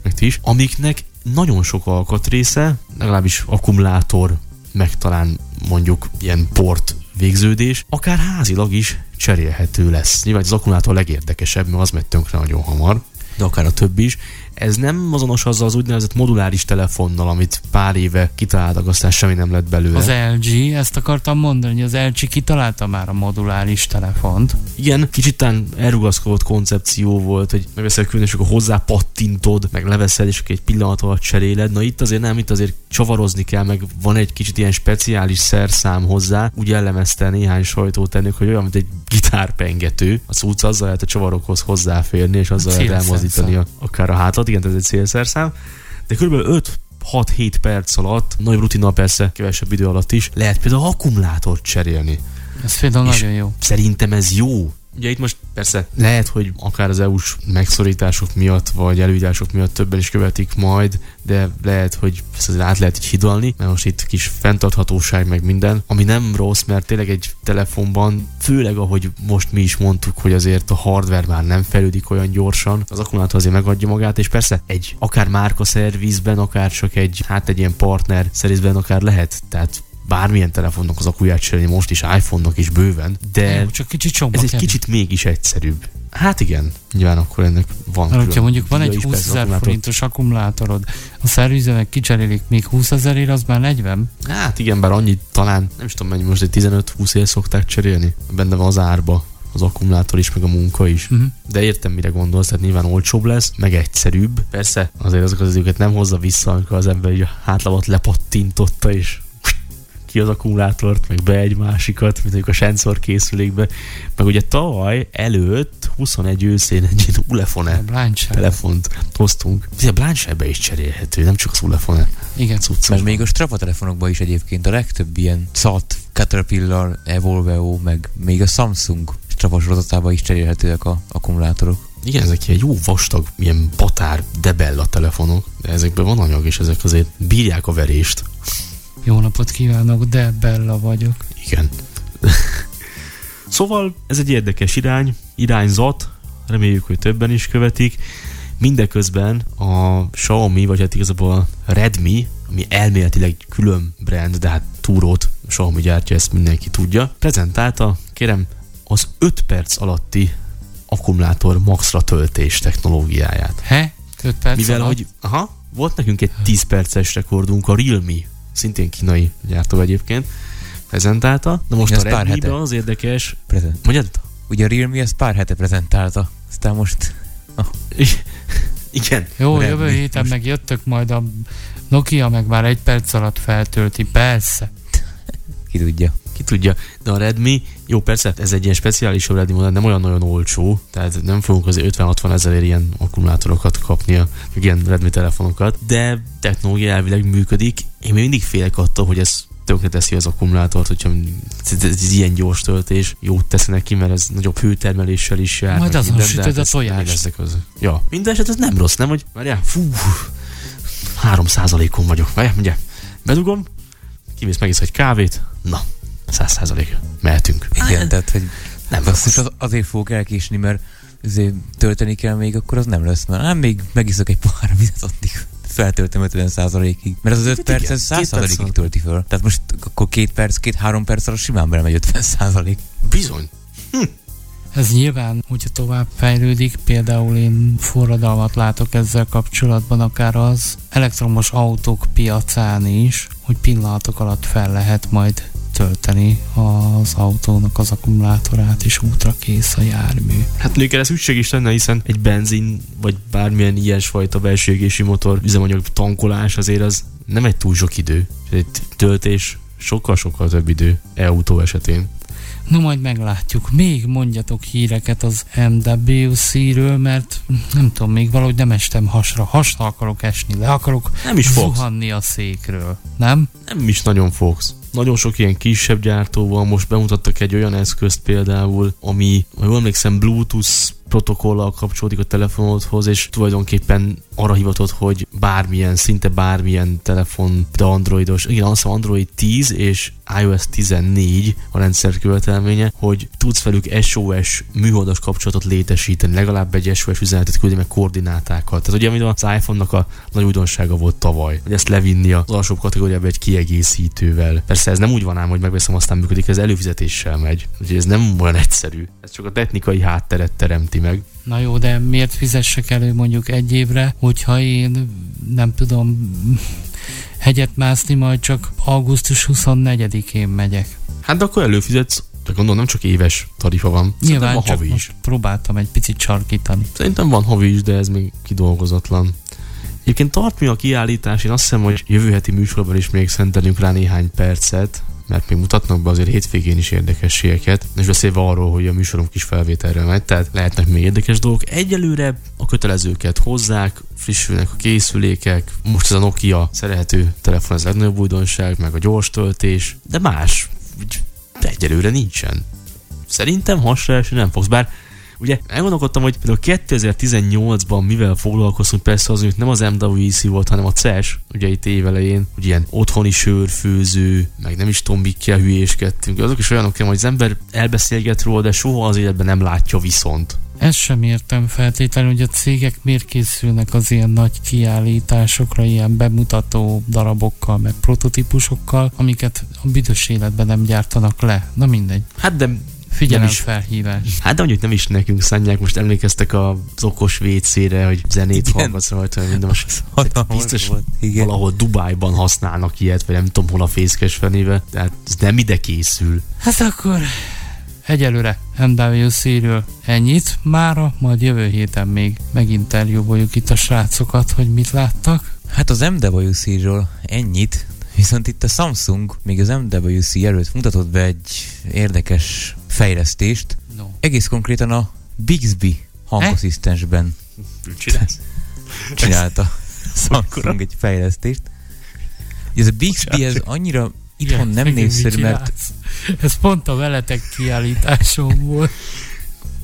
meg ti is, amiknek nagyon sok alkatrésze, legalábbis akkumulátor meg talán mondjuk ilyen port végződés, akár házilag is cserélhető lesz. Nyilván az akkumulátor legérdekesebb, mert az megy tönkre nagyon hamar, de akár a többi is. Ez nem azonos azzal az úgynevezett moduláris telefonnal, amit pár éve kitaláltak, aztán semmi nem lett belőle. Az LG, ezt akartam mondani, hogy az LG kitalálta már a moduláris telefont. Igen, kicsit tán elrugaszkodott koncepció volt, hogy megveszel külön, és akkor hozzá pattintod, meg leveszed, és akkor egy pillanat alatt cseréled. Na itt azért nem, itt azért csavarozni kell, meg van egy kicsit ilyen speciális szerszám hozzá. Úgy jellemezte néhány sajtótenők, hogy olyan, mint egy gitárpengető. A cucc azzal lehet a csavarokhoz hozzáférni, és azzal lehet elmozdítani a, akár a hátat alatt, igen, ez egy célszerszám, de kb. 5-6-7 perc alatt, nagy rutinnal persze, kevesebb idő alatt is, lehet például akkumulátort cserélni. Ez például És nagyon jó. Szerintem ez jó. Ugye itt most persze lehet, hogy akár az EU-s megszorítások miatt, vagy előírások miatt többen is követik majd, de lehet, hogy ezt azért át lehet így hidalni, mert most itt kis fenntarthatóság meg minden, ami nem rossz, mert tényleg egy telefonban, főleg ahogy most mi is mondtuk, hogy azért a hardware már nem fejlődik olyan gyorsan, az akkumulátor azért megadja magát, és persze egy akár márka szervizben, akár csak egy, hát egy ilyen partner szervizben akár lehet, tehát bármilyen telefonnak az akuját cserélni, most is iPhone-nak is bőven, de Jó, csak kicsit ez egy kicsit mégis egyszerűbb. Hát igen, nyilván akkor ennek van Mert hogyha mondjuk van egy 20 ezer forintos akkumulátorod, a szervizenek kicserélik még 20 ezerért, az már 40? Hát igen, bár annyit talán, nem is tudom mennyi, most egy 15-20 ér szokták cserélni. Benne van az árba az akkumulátor is, meg a munka is. Uh-huh. De értem, mire gondolsz, tehát nyilván olcsóbb lesz, meg egyszerűbb. Persze, azért azok az időket nem hozza vissza, amikor az ember a hátlapot lepattintotta, és ki az akkumulátort, meg be egy másikat, mint a sensor készülékbe. Meg ugye tavaly előtt 21 őszén egy Ulefone telefont hoztunk. A Blanchard-be is cserélhető, nem csak az Ulefone. Igen. Cuccos. Mert még a Strapa telefonokban is egyébként a legtöbb ilyen SAT, Caterpillar, Evolveo, meg még a Samsung Strapa sorozatában is cserélhetőek a akkumulátorok. Igen, ezek ilyen jó vastag, ilyen patár, debella telefonok, de ezekben van anyag, és ezek azért bírják a verést. Jó napot kívánok, de Bella vagyok. Igen. *laughs* szóval ez egy érdekes irány, irányzat, reméljük, hogy többen is követik. Mindeközben a Xiaomi, vagy hát igazából a Redmi, ami elméletileg külön brand, de hát túrót Xiaomi gyártja, ezt mindenki tudja, prezentálta, kérem, az 5 perc alatti akkumulátor maxra töltés technológiáját. He? 5 perc Mivel, alatt? hogy aha, volt nekünk egy 10 perces rekordunk a Realme szintén kínai gyártó egyébként, prezentálta. De most Igen, a redmi az érdekes... Prezent. Mondjad? Ugye a Realme ezt pár hete prezentálta, aztán most... Oh. *laughs* Igen. Jó, Redmi. jövő héten most... meg jöttök majd a Nokia meg már egy perc alatt feltölti, persze. Ki tudja. Ki tudja. De a Redmi, jó persze, ez egy ilyen speciális Redmi modell, nem olyan nagyon olcsó, tehát nem fogunk azért 50-60 ezerért ilyen akkumulátorokat kapni, a, ilyen Redmi telefonokat, de technológia elvileg működik. Én még mindig félek attól, hogy ez tönkre teszi az akkumulátort, hogyha ez, ez ilyen gyors töltés jót tesz neki, mert ez nagyobb hőtermeléssel is jár. Majd azon sütöd a tojást. Az. Ja, minden eset ez nem rossz, nem? Hogy várjál, fú, 3 on vagyok, várjál, ugye, bedugom, kimész megisz egy kávét, na, száz százalék, mehetünk. Igen, hát, tehát, hogy nem basszus, az, azért fogok elkésni, mert azért tölteni kell még, akkor az nem lesz, mert nem még megiszok egy pohár vizet, addig feltöltöm 50 százalékig. Mert az az 5 perc, ez 100 százalékig tölti föl. Tehát most akkor két perc, két-három perc alatt simán belemegy 50 százalék. Bizony. Hm. Ez nyilván, hogyha tovább fejlődik, például én forradalmat látok ezzel kapcsolatban, akár az elektromos autók piacán is, hogy pillanatok alatt fel lehet majd tölteni az autónak az akkumulátorát, és útra kész a jármű. Hát mondjuk erre szükség is lenne, hiszen egy benzin, vagy bármilyen ilyesfajta belső égési motor üzemanyag tankolás azért az nem egy túl sok idő. Egy töltés sokkal-sokkal több idő e-autó esetén. No, majd meglátjuk. Még mondjatok híreket az MWC-ről, mert nem tudom, még valahogy nem estem hasra. Hasra akarok esni, le akarok nem is zuhanni a székről. Nem? Nem is nagyon fogsz. Nagyon sok ilyen kisebb gyártó van, most bemutattak egy olyan eszközt például, ami, ha jól emlékszem, Bluetooth protokollal kapcsolódik a telefonodhoz, és tulajdonképpen arra hivatott, hogy bármilyen, szinte bármilyen telefon, de androidos, igen, mondom, Android 10 és iOS 14 a rendszer követelménye, hogy tudsz velük SOS műholdas kapcsolatot létesíteni, legalább egy SOS üzenetet küldni meg koordinátákkal. Tehát ugye, amit az iPhone-nak a nagy újdonsága volt tavaly, hogy ezt levinni az alsóbb kategóriába egy kiegészítővel. Persze ez nem úgy van ám, hogy megveszem, aztán működik, ez előfizetéssel megy. Úgyhogy ez nem olyan egyszerű. Ez csak a technikai hátteret teremti meg. Na jó, de miért fizessek elő mondjuk egy évre, hogyha én nem tudom *laughs* hegyet mászni, majd csak augusztus 24-én megyek. Hát de akkor előfizetsz, de gondolom nem csak éves tarifa van. Nyilván van csak havi is. próbáltam egy picit sarkítani. Szerintem van havi is, de ez még kidolgozatlan. Egyébként tart mi a kiállítás, én azt hiszem, hogy jövő heti műsorban is még szentelünk rá néhány percet, mert még mutatnak be azért hétvégén is érdekességeket, és beszélve arról, hogy a műsorunk is felvételre megy, tehát lehetnek még érdekes dolgok. Egyelőre a kötelezőket hozzák, frissülnek a készülékek, most ez a Nokia szerelhető telefon az legnagyobb újdonság, meg a gyors töltés, de más úgy egyelőre nincsen. Szerintem hasonlásra nem fogsz, bár Ugye elgondolkodtam, hogy például 2018-ban mivel foglalkoztunk, persze az, hogy nem az MWC volt, hanem a CES, ugye itt évelején, hogy ilyen otthoni sörfőző, meg nem is tudom, mikkel hülyéskedtünk. Azok is olyanok, hogy az ember elbeszélget róla, de soha az életben nem látja viszont. Ezt sem értem feltétlenül, hogy a cégek miért készülnek az ilyen nagy kiállításokra, ilyen bemutató darabokkal, meg prototípusokkal, amiket a büdös életben nem gyártanak le. Na mindegy. Hát de Figyelemfelhívás. Hát de mondjuk nem is nekünk szánják, most emlékeztek az okos WC-re, hogy zenét Igen. hallgatsz rajta, minden most biztos volt, igen. valahol Dubájban használnak ilyet, vagy nem tudom hol a fészkes fenébe, tehát ez nem ide készül. Hát akkor egyelőre MWC-ről ennyit mára, majd jövő héten még meginterjúvoljuk itt a srácokat, hogy mit láttak. Hát az MWC-ről ennyit, viszont itt a Samsung még az MWC előtt mutatott be egy érdekes fejlesztést, No. egész konkrétan a Bixby hangasszisztensben Csinálsz? csinálta *laughs* Samsung egy fejlesztést. Ez a Bixby ez annyira itthon nem népszerű, mert? Ez pont a veletek kiállításom volt.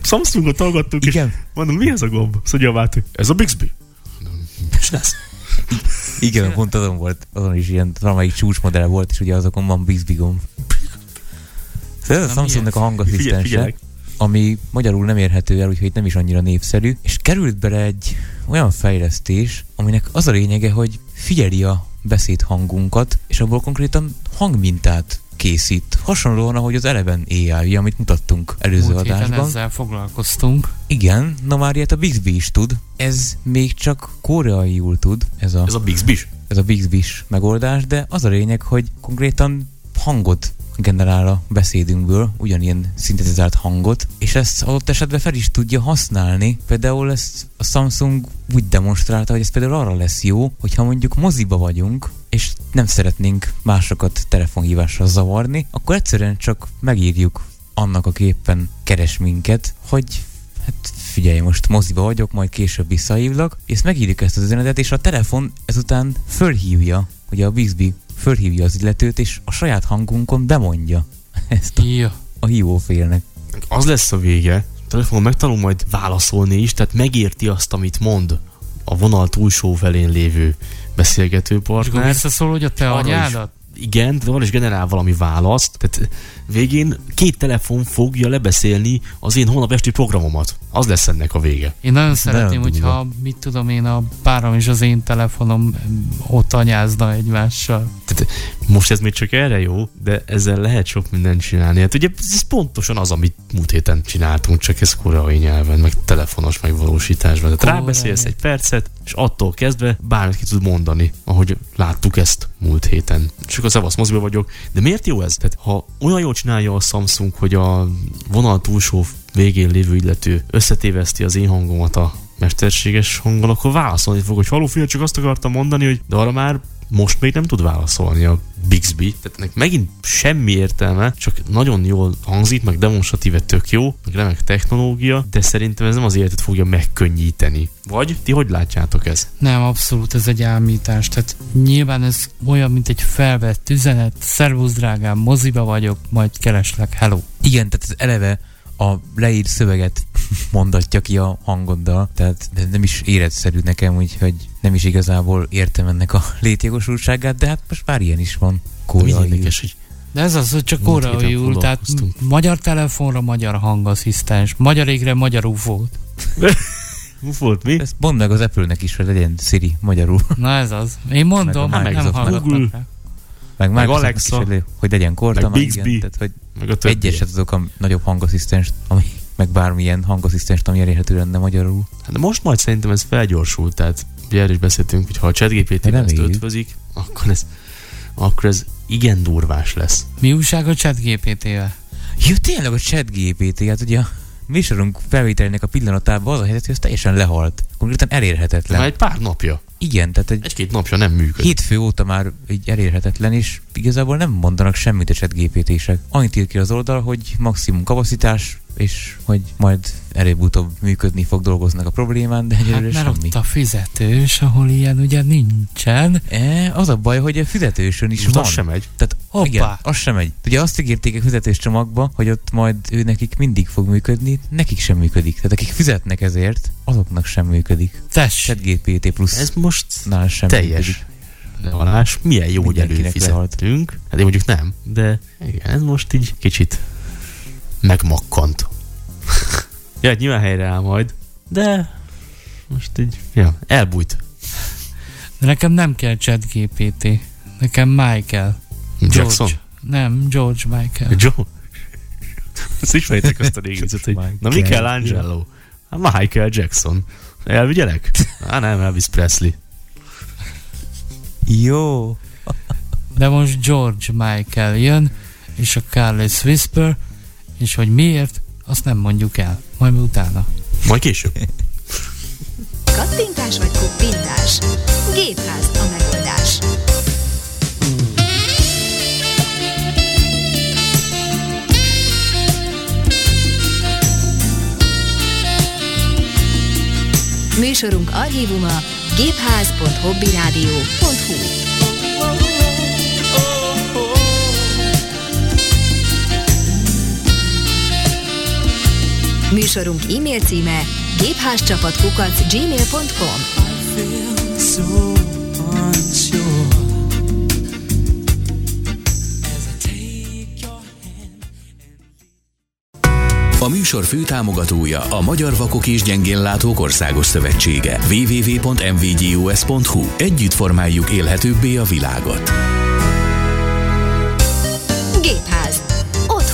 Samsungot hallgattuk, és igen, mondom, mi ez a gomb? Szóval váltó. Ez a Bixby. Csinálsz? igen, pont azon volt, azon is ilyen valamelyik csúcsmodell volt, és ugye azokon van Bixby gomb. Szóval ez a Na, Samsungnak a hangasszisztense. ami magyarul nem érhető el, úgyhogy nem is annyira népszerű, és került bele egy olyan fejlesztés, aminek az a lényege, hogy figyeli a beszédhangunkat, és abból konkrétan hangmintát készít. Hasonlóan, ahogy az Eleven AI, amit mutattunk előző Múlt héten adásban. ezzel foglalkoztunk. Igen, na már ilyet a Bixby is tud. Ez még csak koreaiul tud, ez a, Ez a Bixby ez a bixby megoldás, de az a lényeg, hogy konkrétan hangot generál a beszédünkből, ugyanilyen szintetizált hangot, és ezt adott esetben fel is tudja használni. Például ezt a Samsung úgy demonstrálta, hogy ez például arra lesz jó, hogyha mondjuk moziba vagyunk, és nem szeretnénk másokat telefonhívással zavarni, akkor egyszerűen csak megírjuk annak, aki éppen keres minket, hogy hát figyelj, most moziba vagyok, majd később visszahívlak, és megírjuk ezt az üzenetet, és a telefon ezután fölhívja, ugye a Bixby fölhívja az illetőt, és a saját hangunkon bemondja *laughs* ezt a, Ja. a hívófélnek. Az lesz a vége. A telefonon megtanul majd válaszolni is, tehát megérti azt, amit mond a vonal túlsó felén lévő beszélgető És akkor partner. visszaszól, hogy a te anyádat? Igen, de van is generál valami választ. Tehát végén két telefon fogja lebeszélni az én holnap esti programomat. Az lesz ennek a vége. Én nagyon szeretném, durva. hogyha, mit tudom én, a párom és az én telefonom ott anyázna egymással. Most ez még csak erre jó, de ezzel lehet sok mindent csinálni. Hát ugye ez pontosan az, amit múlt héten csináltunk, csak ez koreai nyelven, meg telefonos megvalósításban. Tehát Koreai. rábeszélsz egy percet, és attól kezdve bármit ki tud mondani, ahogy láttuk ezt múlt héten. Csak a szavasz moziba vagyok. De miért jó ez? Tehát ha olyan jól csinálja a Samsung, hogy a vonal túlsó végén lévő illető összetéveszti az én hangomat a mesterséges hanggal, akkor válaszolni fog, hogy haló figyelj, csak azt akartam mondani, hogy de arra már most még nem tud válaszolni a Bixby, tehát ennek megint semmi értelme, csak nagyon jól hangzik, meg demonstratíve tök jó, meg remek technológia, de szerintem ez nem az életet fogja megkönnyíteni. Vagy ti hogy látjátok ezt? Nem, abszolút ez egy álmítás. Tehát nyilván ez olyan, mint egy felvett üzenet. Szervusz drágám, moziba vagyok, majd kereslek, hello. Igen, tehát ez eleve a leírt szöveget *laughs* mondatja ki a hangoddal, tehát nem is életszerű nekem, úgyhogy nem is igazából értem ennek a *laughs* létjogosultságát, de hát most már ilyen is van. Kóra érdekes, hogy De ez az, hogy csak koreaiul, tehát magyar telefonra magyar hangasszisztens, magyar égre magyar ufót. *laughs* volt mi? Ezt mondd meg az Apple-nek is, hogy legyen Siri magyarul. Na ez az. Én mondom, Meg a meg nem hallgatnak Google. rá. Meg, Meg Alexa. Is, hogy- legyen Cortana, Meg Bixby. igen, tehát hogy Meg a többi. egyeset azok a nagyobb hangasszisztenst, ami, meg bármilyen hangasszisztenst, ami elérhető lenne magyarul. Hát De most majd szerintem ez felgyorsult, tehát ugye erről is beszéltünk, hogy ha a ChatGPT-ben ezt ötvözik, akkor ez, akkor ez igen durvás lesz. Mi újság a chat GPT-vel? Jó, tényleg a chat GPT, hát ugye a műsorunk felvételének a pillanatában az a helyzet, hogy ez teljesen lehalt. Konkrétan elérhetetlen. Már egy pár napja, Igen, tehát egy egy-két napja nem működik. hétfő óta már így elérhetetlen, és igazából nem mondanak semmit a chat GPT-sek. Annyit ír ki az oldal, hogy maximum kapacitás, és hogy majd előbb-utóbb működni fog, dolgoznak a problémán, de Hát egyelőre mert semmi. ott a fizetős, ahol ilyen ugye nincsen. E, az a baj, hogy a fizetősön is Most van. az sem megy. Tehát Hoppá. igen, az sem megy. Ugye azt ígérték a fizetős csomagba, hogy ott majd ő nekik mindig fog működni, nekik sem működik. Tehát akik fizetnek ezért, azoknak sem működik. Tessék. ChatGPT plusz Ez most nál sem teljes működik. lehalás. Milyen jó, hogy előfizettünk. Hát én mondjuk nem, de igen, ez most így kicsit megmakkant. ja, hát nyilván helyre áll majd, de most így, ja, elbújt. De nekem nem kell chat GPT. Nekem Michael. Jackson? George. Nem, George Michael. Joe? Ezt ismeritek azt a viccet, hogy na Michelangelo? Hát Michael Jackson. Elvigyelek? Á, nem, Elvis Presley. Jó. De most George Michael jön, és a Carlos Whisper, és hogy miért, azt nem mondjuk el. Majd utána. Majd később. Kattintás vagy koppintás? Gépház a megoldás. Műsorunk archívuma gépház.hobbyradio.hu Műsorunk e-mail címe gépházcsapatkukac gmail.com A műsor főtámogatója a Magyar Vakok és Gyengénlátók Országos Szövetsége. www.mvgus.hu Együtt formáljuk élhetőbbé a világot.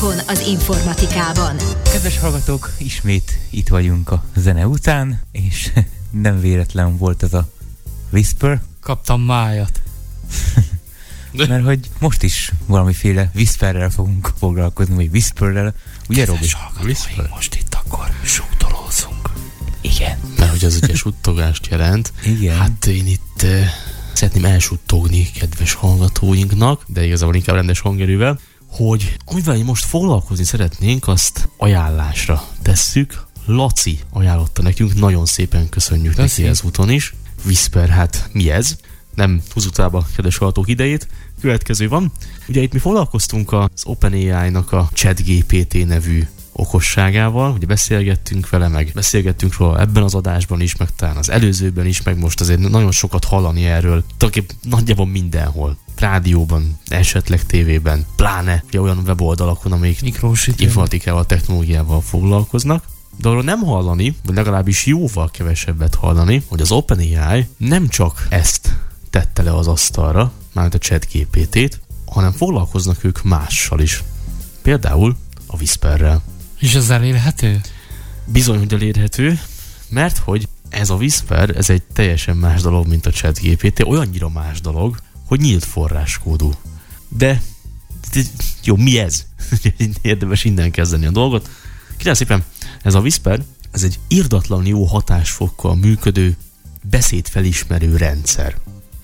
Otthon az informatikában. Kedves hallgatók, ismét itt vagyunk a zene után, és *laughs* nem véletlen volt ez a Whisper, Kaptam májat. *laughs* mert hogy most is valamiféle Whisperrel fogunk foglalkozni, vagy Whisperrel. Ugye, Robi? Hallgatóink, most itt akkor sútolózunk. Igen. Mert hogy az ugye suttogást jelent. Igen. Hát én itt uh, szeretném elsuttogni kedves hallgatóinknak, de igazából inkább rendes hangerővel, hogy amivel én most foglalkozni szeretnénk, azt ajánlásra tesszük. Laci ajánlotta nekünk, nagyon szépen köszönjük Köszi. neki ezúton is. Whisper, hát mi ez? Nem húzutába, kedves hallgatók idejét. Következő van. Ugye itt mi foglalkoztunk az OpenAI-nak a ChatGPT nevű okosságával, ugye beszélgettünk vele, meg beszélgettünk róla ebben az adásban is, meg talán az előzőben is, meg most azért nagyon sokat hallani erről, tulajdonképpen nagyjából mindenhol. Rádióban, esetleg tévében, pláne ugye olyan weboldalakon, amelyik informatikával, technológiával foglalkoznak, de arról nem hallani, vagy legalábbis jóval kevesebbet hallani, hogy az OpenAI nem csak ezt tette le az asztalra, mármint a chat GPT-t, hanem foglalkoznak ők mással is. Például a Whisperrel. És ez elérhető? Bizony, hogy elérhető, mert hogy ez a Whisper, ez egy teljesen más dolog, mint a ChatGPT, olyannyira más dolog, hogy nyílt forráskódú. De, de jó, mi ez? *laughs* Érdemes innen kezdeni a dolgot. Kérem szépen, ez a Whisper, ez egy irdatlan jó hatásfokkal működő beszédfelismerő rendszer.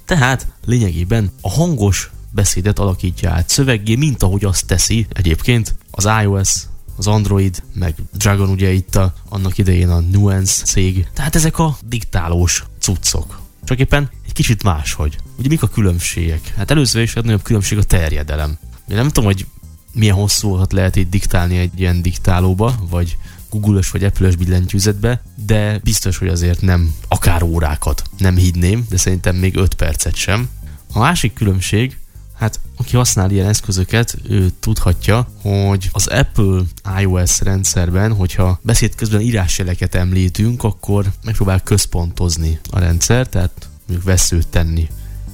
Tehát lényegében a hangos beszédet alakítja át szöveggé, mint ahogy azt teszi egyébként az iOS, az Android, meg Dragon ugye itt a, annak idején a Nuance cég. Tehát ezek a diktálós cuccok. Csak éppen egy kicsit máshogy. Ugye mik a különbségek? Hát először is a nagyobb különbség a terjedelem. Én nem tudom, hogy milyen hosszúat lehet itt diktálni egy ilyen diktálóba, vagy Google-ös vagy Apple-ös billentyűzetbe, de biztos, hogy azért nem akár órákat nem hidném, de szerintem még 5 percet sem. A másik különbség, Hát, aki használ ilyen eszközöket, ő tudhatja, hogy az Apple iOS rendszerben, hogyha beszéd közben írásjeleket említünk, akkor megpróbál központozni a rendszer, tehát mondjuk veszőt tenni,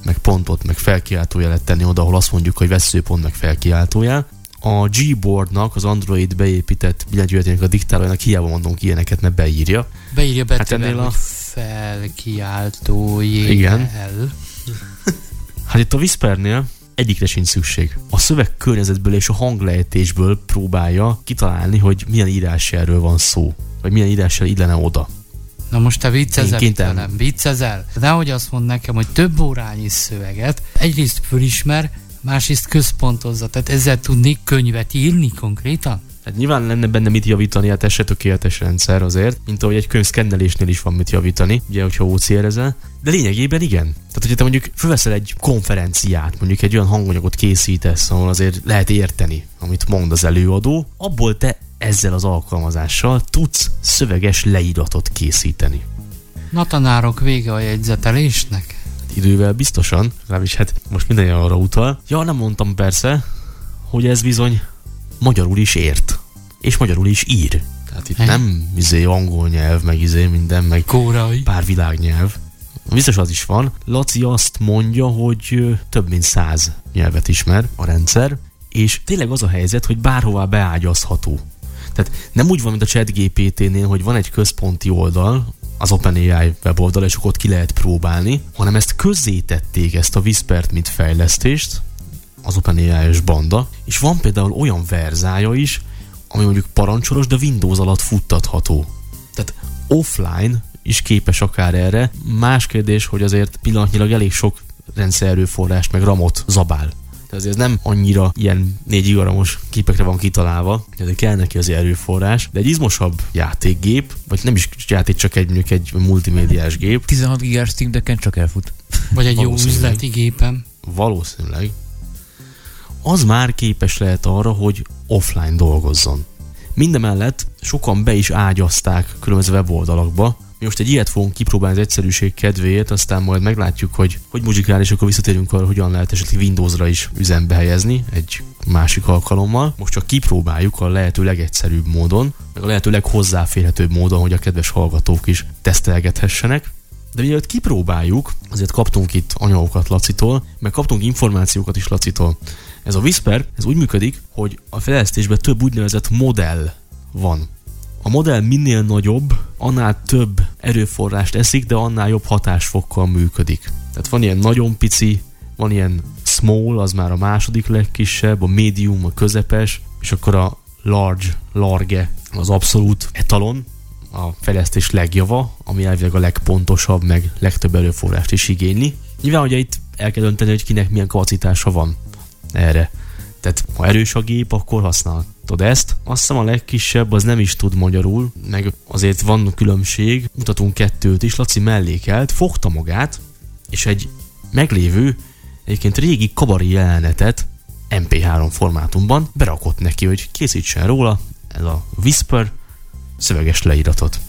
meg pontot, meg felkiáltójelet tenni oda, ahol azt mondjuk, hogy veszőpont, meg felkiáltójel. A Gboardnak, az Android beépített billentyűzetének a diktálójának hiába mondunk ilyeneket, mert beírja. Beírja betűvel, hát a... felkiáltójel. Igen. *laughs* Hát itt a Whispernél egyikre sincs szükség. A szöveg környezetből és a hanglejtésből próbálja kitalálni, hogy milyen írásjelről van szó, vagy milyen írásjel illene oda. Na most te viccezel velem, viccezel. Nehogy azt mond nekem, hogy több órányi szöveget egyrészt fölismer, másrészt központozza. Tehát ezzel tudnék könyvet írni konkrétan? Hát nyilván lenne benne mit javítani, hát ez se tökéletes rendszer azért, mint ahogy egy könyv szkennelésnél is van mit javítani, ugye, hogyha ocr De lényegében igen. Tehát, hogyha te mondjuk fölveszel egy konferenciát, mondjuk egy olyan hanganyagot készítesz, ahol azért lehet érteni, amit mond az előadó, abból te ezzel az alkalmazással tudsz szöveges leíratot készíteni. Na tanárok, vége a jegyzetelésnek? Hát idővel biztosan, legalábbis hát most minden arra utal. Ja, nem mondtam persze, hogy ez bizony magyarul is ért, és magyarul is ír. Tehát itt He? nem izé angol nyelv, meg izé minden, meg Kórai. pár világnyelv. Biztos az is van. Laci azt mondja, hogy több mint száz nyelvet ismer a rendszer, és tényleg az a helyzet, hogy bárhová beágyazható. Tehát nem úgy van, mint a ChatGPT-nél, hogy van egy központi oldal, az OpenAI weboldal, és ott ki lehet próbálni, hanem ezt közzétették, ezt a Whispert, mint fejlesztést, az OpenAI-es banda, és van például olyan verzája is, ami mondjuk parancsolos, de Windows alatt futtatható. Tehát offline is képes akár erre. Más kérdés, hogy azért pillanatnyilag elég sok rendszererőforrást meg ramot zabál. Tehát ez nem annyira ilyen 4 gigaramos képekre van kitalálva, ezért kell neki az erőforrás, de egy izmosabb játékgép, vagy nem is játék, csak egy, mondjuk egy multimédiás gép. 16 gigás Steam Decken csak elfut. Vagy egy jó üzleti gépem. Valószínűleg az már képes lehet arra, hogy offline dolgozzon. Mindemellett sokan be is ágyazták különböző weboldalakba. Mi most egy ilyet fogunk kipróbálni az egyszerűség kedvéért, aztán majd meglátjuk, hogy hogy muzsikál, és akkor visszatérünk arra, hogyan lehet esetleg Windowsra is üzembe helyezni egy másik alkalommal. Most csak kipróbáljuk a lehető legegyszerűbb módon, meg a lehető leghozzáférhetőbb módon, hogy a kedves hallgatók is tesztelgethessenek. De mielőtt kipróbáljuk, azért kaptunk itt anyagokat Lacitól, meg kaptunk információkat is Lacitól. Ez a Whisper, ez úgy működik, hogy a fejlesztésben több úgynevezett modell van. A modell minél nagyobb, annál több erőforrást eszik, de annál jobb hatásfokkal működik. Tehát van ilyen nagyon pici, van ilyen small, az már a második legkisebb, a medium, a közepes, és akkor a large, large, az abszolút etalon, a fejlesztés legjava, ami elvileg a legpontosabb, meg legtöbb erőforrást is igényli. Nyilván, hogy itt el kell dönteni, hogy kinek milyen kapacitása van erre. Tehát ha erős a gép, akkor használhatod ezt. Azt hiszem a legkisebb az nem is tud magyarul, meg azért van különbség. Mutatunk kettőt is, Laci mellékelt, fogta magát, és egy meglévő, egyébként régi kabari jelenetet MP3 formátumban berakott neki, hogy készítsen róla ez a Whisper szöveges leíratot.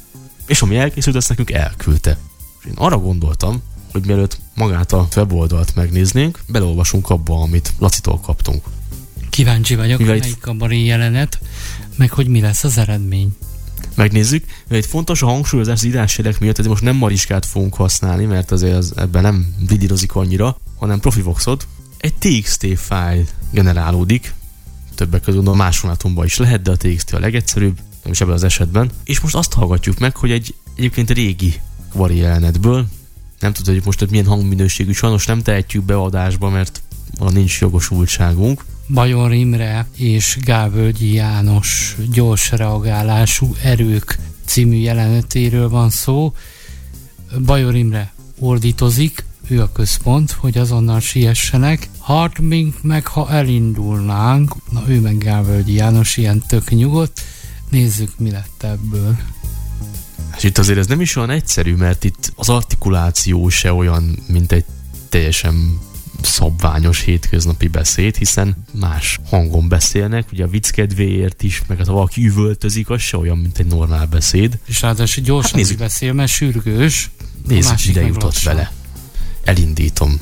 És ami elkészült, azt nekünk elküldte. És én arra gondoltam, hogy mielőtt magát a weboldalt megnéznénk, belolvasunk abba, amit Lacitól kaptunk. Kíváncsi vagyok, Mivel melyik itt... kabari jelenet, meg hogy mi lesz az eredmény. Megnézzük. Egy fontos a hangsúlyozás az írásjelek miatt, ezért most nem mariskát fogunk használni, mert azért az, ebben nem vidírozik annyira, hanem profivoxot. Egy TXT file generálódik, többek között a más formátumban is lehet, de a TXT a legegyszerűbb, nem is ebben az esetben. És most azt hallgatjuk meg, hogy egy egyébként régi kvari jelenetből, nem tudod, hogy most hogy milyen hangminőségű, sajnos nem tehetjük be adásba, mert nincs jogosultságunk. Bajor Imre és Gávölgyi János gyors reagálású erők című jelenetéről van szó. Bajor Imre ordítozik, ő a központ, hogy azonnal siessenek. Hartmink meg, ha elindulnánk, na ő meg Gávölgyi János ilyen tök nyugodt, nézzük mi lett ebből. És itt azért ez nem is olyan egyszerű, mert itt az artikuláció se olyan, mint egy teljesen szabványos hétköznapi beszéd, hiszen más hangon beszélnek, ugye a vicc kedvéért is, meg hát ha valaki üvöltözik, az se olyan, mint egy normál beszéd. És ráadásul gyorsan hát nézzük. beszél, mert sürgős. Nézzük, ide jutott vele. Elindítom.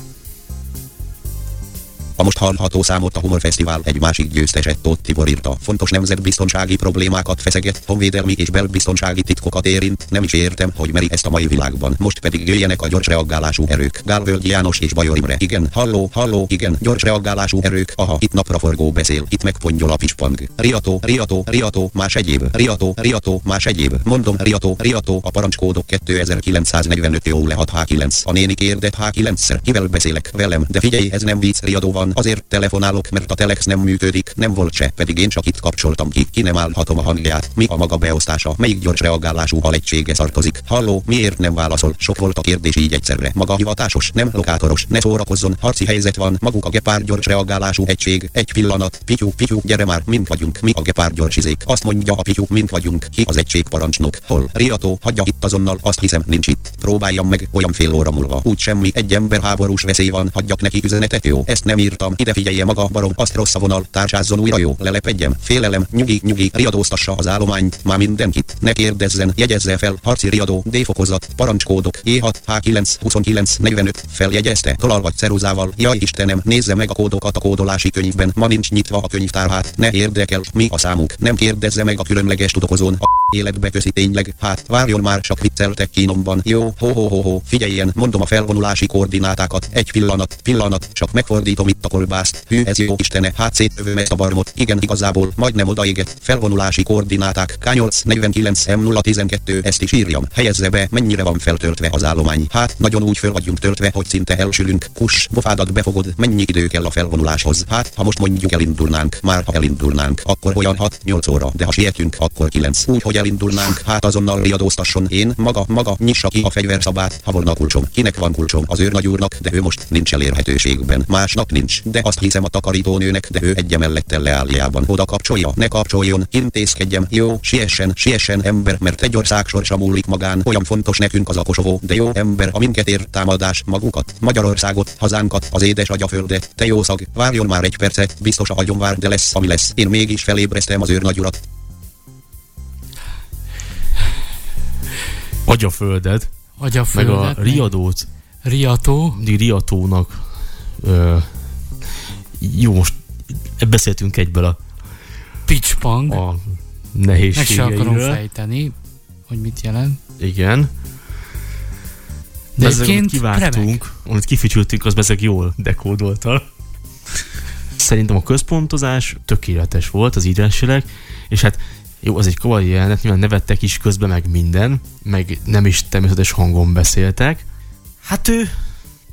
A most hallható számot a Humor Fesztivál egy másik győztese Tóth Tibor írta. Fontos nemzetbiztonsági problémákat feszeget, honvédelmi és belbiztonsági titkokat érint. Nem is értem, hogy meri ezt a mai világban. Most pedig jöjjenek a gyors reagálású erők. Gálvölgy János és Bajor Imre. Igen, halló, halló, igen, gyors reagálású erők. Aha, itt napra forgó beszél, itt meg pongyol a pispang. Riató, riató, riató, más egyéb. Riató, riató, más egyéb. Mondom, riató, riató, a parancskódok 2945 jó le 6H9. A néni kérdett H9-szer. Kivel beszélek? Velem. De figyelj, ez nem vicc, riadó van. Azért telefonálok, mert a telex nem működik, nem volt se, pedig én csak itt kapcsoltam ki, ki nem állhatom a hangját. Mi a maga beosztása, melyik gyors reagálású alegysége szartozik? Halló, miért nem válaszol? Sok volt a kérdés így egyszerre. Maga hivatásos, nem lokátoros, ne szórakozzon, harci helyzet van, maguk a gepár gyors reagálású egység. Egy pillanat, pityú, pityú, gyere már, mint vagyunk, mi a gepár izék. Azt mondja a pityú, mint vagyunk, ki az egység parancsnok. Hol? Riató, hagyja itt azonnal, azt hiszem, nincs itt. Próbáljam meg, olyan fél óra múlva. Úgy semmi, egy ember háborús veszély van, hagyjak neki üzenetet, jó? Ezt nem írtam, ide figyelje maga, barom, azt rossz a vonal, társázzon újra jó, lelepedjem, félelem, nyugi, nyugi, riadóztassa az állományt, már mindenkit, ne kérdezzen, jegyezze fel, harci riadó, D-fokozat, parancskódok, E6, H9, 29, 45, feljegyezte, tolal vagy ceruzával, jaj Istenem, nézze meg a kódokat a kódolási könyvben, ma nincs nyitva a könyvtárhát, ne érdekel, mi a számuk, nem kérdezze meg a különleges tudokozón, a életbe közi tényleg, hát várjon már, csak vicceltek kínomban, jó, ho ho ho ho, figyeljen, mondom a felvonulási koordinátákat, egy pillanat, pillanat, csak megfordítom itt a kolbászt, hű ez jó istene, hát széttövöm ezt a barmot, igen igazából, majdnem odaéget, felvonulási koordináták, K8, 49, M012, ezt is írjam, helyezze be, mennyire van feltöltve az állomány, hát nagyon úgy föl vagyunk töltve, hogy szinte elsülünk, kus, bofádat befogod, mennyi idő kell a felvonuláshoz, hát ha most mondjuk elindulnánk, már ha elindulnánk, akkor olyan 6-8 óra, de ha sietünk, akkor 9, úgy hogy elindulnánk, hát azonnal riadóztasson. Én, maga, maga, nyissa ki a fegyverszabát, ha volna kulcsom. Kinek van kulcsom? Az őrnagyúrnak, de ő most nincs elérhetőségben. Másnak nincs, de azt hiszem a takarítónőnek, de ő egy emellettel leálljában. Oda kapcsolja, ne kapcsoljon, intézkedjem, jó, siessen, siessen ember, mert egy ország sorsa múlik magán, olyan fontos nekünk az a Kosovó, de jó ember, a minket ér támadás, magukat, Magyarországot, hazánkat, az édes agyaföldet, te jó szag, várjon már egy percet, biztos a agyon vár, de lesz, ami lesz. Én mégis felébreztem az őrnagyurat. agyaföldet, Agyaföldet. meg a riadót, Riató. mindig riatónak ö, jó, most beszéltünk egyből a, Pitchpang. a Meg se akarom nehézségeiről. fejteni, hogy mit jelent. Igen. De Ezek, amit kivágtunk, remek. amit kifütyültünk, az ezek jól dekódoltal. Szerintem a központozás tökéletes volt az írásileg, és hát jó, az egy komoly jelenet, nyilván nevettek is közben, meg minden, meg nem is természetes hangon beszéltek. Hát ő,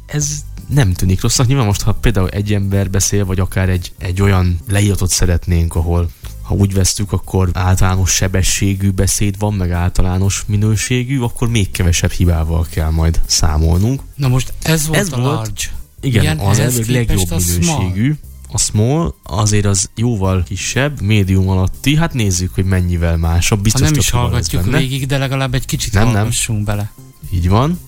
ez nem tűnik rossznak. Nyilván most, ha például egy ember beszél, vagy akár egy, egy olyan leíratot szeretnénk, ahol ha úgy vesztük, akkor általános sebességű beszéd van, meg általános minőségű, akkor még kevesebb hibával kell majd számolnunk. Na most ez volt Ez a volt. large. Igen, Igen, az elvileg legjobb a minőségű. A small azért az jóval kisebb, médium alatti, hát nézzük, hogy mennyivel másabb. Ha Biztos nem több is hallgatjuk végig, de legalább egy kicsit Nem, nem. hallgassunk bele. Így van.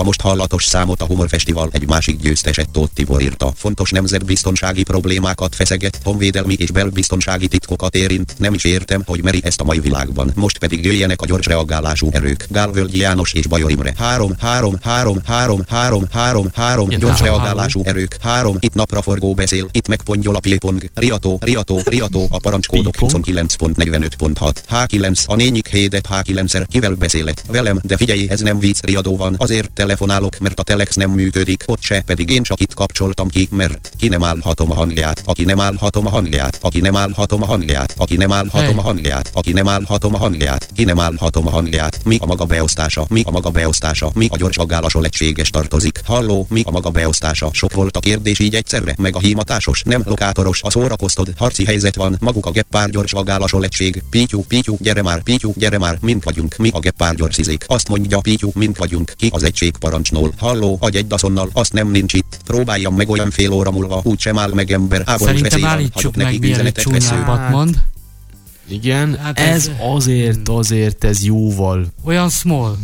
A most hallatos számot a Humor Fesztivál egy másik győztese Tóth Tibor írta. Fontos nemzetbiztonsági problémákat feszeget, honvédelmi és belbiztonsági titkokat érint. Nem is értem, hogy meri ezt a mai világban. Most pedig jöjjenek a gyors reagálású erők. Gálvölgy János és Bajor Imre. 3, 3, 3, 3, 3, 3, 3, Igen, gyors reagálású erők. 3, itt napra forgó beszél, itt meg pongyol a pilpong. Riató, riató, riató, a parancskódok Pilpong. 29.45.6. H9, a nényik hédet H9-szer, kivel beszélek? Velem, de figyelj, ez nem vicc, riadó van. Azért telefonálok, mert a telex nem működik, ott se, pedig én csak itt kapcsoltam ki, mert ki nem állhatom a hangját, aki nem állhatom a hangját, aki nem állhatom a hangját, aki nem állhatom a hangját, aki nem állhatom a hangját, ki nem állhatom a hangját, mi a maga beosztása, mi a maga beosztása, mi a gyors vagálásol egységes tartozik, halló, mi a maga beosztása, sok volt a kérdés így egyszerre, meg a hímatásos, nem lokátoros, a szórakoztod, harci helyzet van, maguk a geppár gyors vagálásol egység, Pityú, Pityú, gyere már, Pityú, gyere már, mint vagyunk, mi a geppár gyors izék, azt mondja Pityú, mint vagyunk, ki az egység parancsnól, halló, agy egy daszonnal, azt nem nincs itt, próbáljam meg olyan fél óra múlva, úgy sem áll meg ember, Szerintem veszély van, állítsuk hagyok meg, neki mielőtt csúnyábbat mond. Igen, Hát hát ez, ez- azért, azért ez jóval, Olyan small.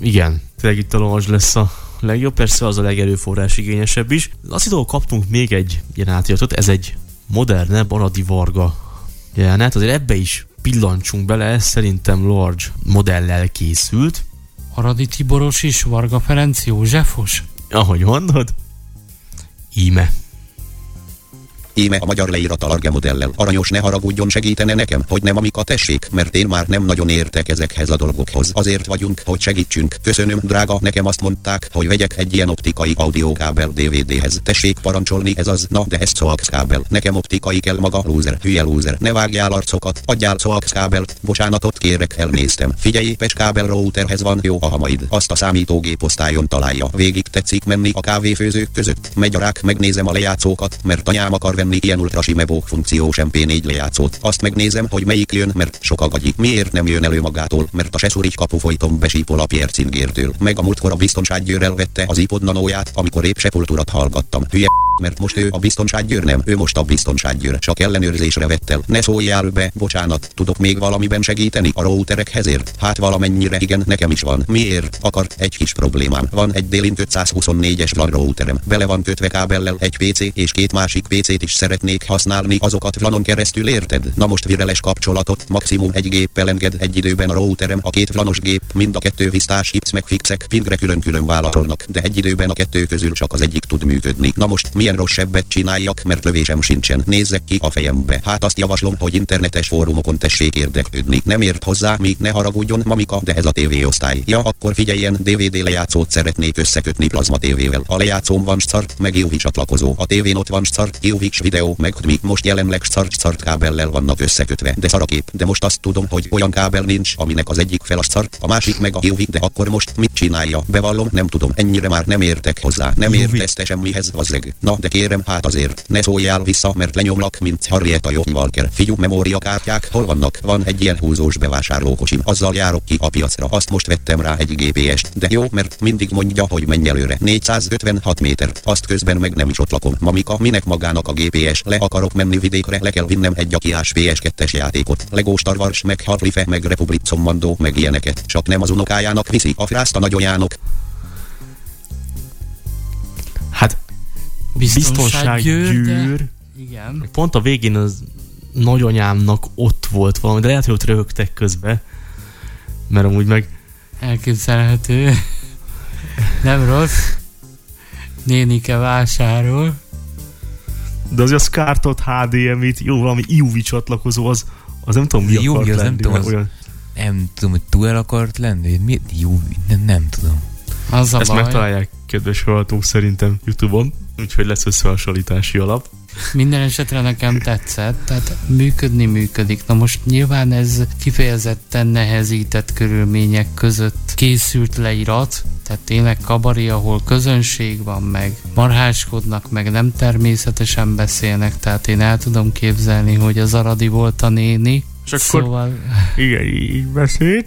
igen, tényleg itt a lazs lesz a legjobb, persze az a legerőforrás igényesebb is. Lasszitól kaptunk még egy ilyen átiratot, ez egy modernebb Aradi Varga jelenet, azért ebbe is pillancsunk bele, ez szerintem large modellel készült. Aradi Tiboros is, Varga Ferenc, Józsefos? Ahogy mondod, íme. Íme a magyar leírat a large modellel. Aranyos ne haragudjon segítene nekem, hogy nem amika tessék, mert én már nem nagyon értek ezekhez a dolgokhoz. Azért vagyunk, hogy segítsünk. Köszönöm, drága, nekem azt mondták, hogy vegyek egy ilyen optikai audiokábel DVD-hez. Tessék parancsolni, ez az, na de ez coax kábel. Nekem optikai kell maga, loser, hülye loser. Ne vágjál arcokat, adjál coax kábelt. Bocsánatot kérek, elnéztem. Figyelj, pes kábel routerhez van jó a hamaid. Azt a számítógép osztályon találja. Végig tetszik menni a kávéfőzők között. Megy a rák, megnézem a lejátszókat, mert anyám akar venni ilyen ultrasimevó funkciós MP4 lejátszót. Azt megnézem, hogy melyik jön, mert sok a gagyi. Miért nem jön elő magától, mert a seszurigy kapu folyton besípol a piercingértől. Meg a múltkor a biztonsággyőr elvette az iPod nanóját, amikor épp sepulturat hallgattam. Hülye mert most ő a biztonsággyőr nem, ő most a biztonsággyőr, csak ellenőrzésre vett el. Ne szóljál be, bocsánat, tudok még valamiben segíteni a routerekhez ért? Hát valamennyire igen, nekem is van. Miért? Akar egy kis problémám. Van egy Délint 524-es LAN routerem, vele van kötve kábellel egy PC és két másik PC-t is szeretnék használni, azokat VLANon keresztül érted? Na most vireles kapcsolatot, maximum egy géppel enged egy időben a routerem, a két VLANos gép, mind a kettő visztás hips meg fixek, pingre külön-külön válaszolnak, de egy időben a kettő közül csak az egyik tud működni. Na most milyen rosszabbet csináljak, mert lövésem sincsen. Nézzek ki a fejembe. Hát azt javaslom, hogy internetes fórumokon tessék érdeklődni. Nem ért hozzá, míg ne haragudjon, mamika, de ez a TV osztály. Ja, akkor figyeljen, DVD lejátszót szeretnék összekötni plazma tévével. A lejátszóm van szart, meg UV csatlakozó. A tévén ott van szart, UV videó, meg mi most jelenleg szart szart kábellel vannak összekötve. De szarakép, de most azt tudom, hogy olyan kábel nincs, aminek az egyik fel a szart, a másik meg a UV, de akkor most mit csinálja? Bevallom, nem tudom, ennyire már nem értek hozzá. Nem érteste semmihez, vazzeg. Na, de kérem, hát azért, ne szóljál vissza, mert lenyomlak, mint Harriet John Walker. Figyú, memóriakártyák, hol vannak? Van egy ilyen húzós bevásárlókocsim, azzal járok ki a piacra. Azt most vettem rá egy GPS-t, de jó, mert mindig mondja, hogy menj előre. 456 méter, azt közben meg nem is ott lakom. Mamika, minek magának a GPS? Le akarok menni vidékre, le kell vinnem egy akiás PS2-es játékot. Lego Star Wars, meg Harlife, meg Republic Commando, meg ilyeneket. Csak nem az unokájának viszi, a frászt a nagyojának. Hát biztonsággyűr. de- Igen. Pont a végén az nagyanyámnak ott volt valami, de lehet, hogy ott röhögtek közbe. Mert amúgy meg Elképzelhető. Nem rossz. Nénike vásárol. De az a SCARTot HDMI-t, jó, valami IUV csatlakozó, az, az nem tudom mi Jó, akart az nem lenni, tudom, mert az- olyan, Nem tudom, hogy túl el akart lenni? Mi? Jó, nem, nem tudom. Az a Ezt baj. megtalálják kedves hallgatók szerintem Youtube-on, úgyhogy lesz összehasonlítási alap. Minden esetre nekem tetszett, tehát működni működik. Na most nyilván ez kifejezetten nehezített körülmények között készült leirat, tehát tényleg kabari, ahol közönség van, meg marháskodnak, meg nem természetesen beszélnek, tehát én el tudom képzelni, hogy az Aradi volt a néni. És akkor- Szóval Igen, így beszélt.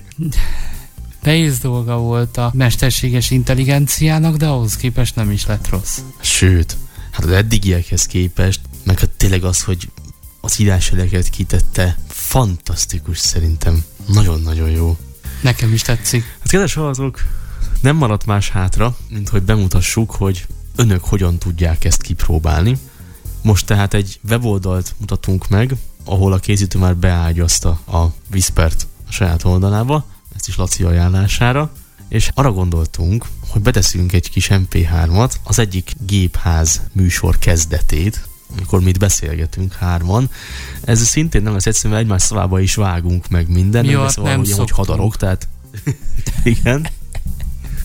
nehéz dolga volt a mesterséges intelligenciának, de ahhoz képest nem is lett rossz. Sőt, hát az eddigiekhez képest, meg hát tényleg az, hogy az írásjeleket kitette, fantasztikus szerintem. Nagyon-nagyon jó. Nekem is tetszik. Hát kedves hallgatók, nem maradt más hátra, mint hogy bemutassuk, hogy önök hogyan tudják ezt kipróbálni. Most tehát egy weboldalt mutatunk meg, ahol a készítő már beágyazta a Whispert a saját oldalába, ezt is Laci ajánlására, és arra gondoltunk, hogy beteszünk egy kis MP3-at, az egyik gépház műsor kezdetét, amikor mi itt beszélgetünk hárman. Ez szintén nem lesz egyszerűen, mert egymás szavába is vágunk meg minden, Mi nem ott lesz nem hogy, hadarok, tehát *laughs* igen.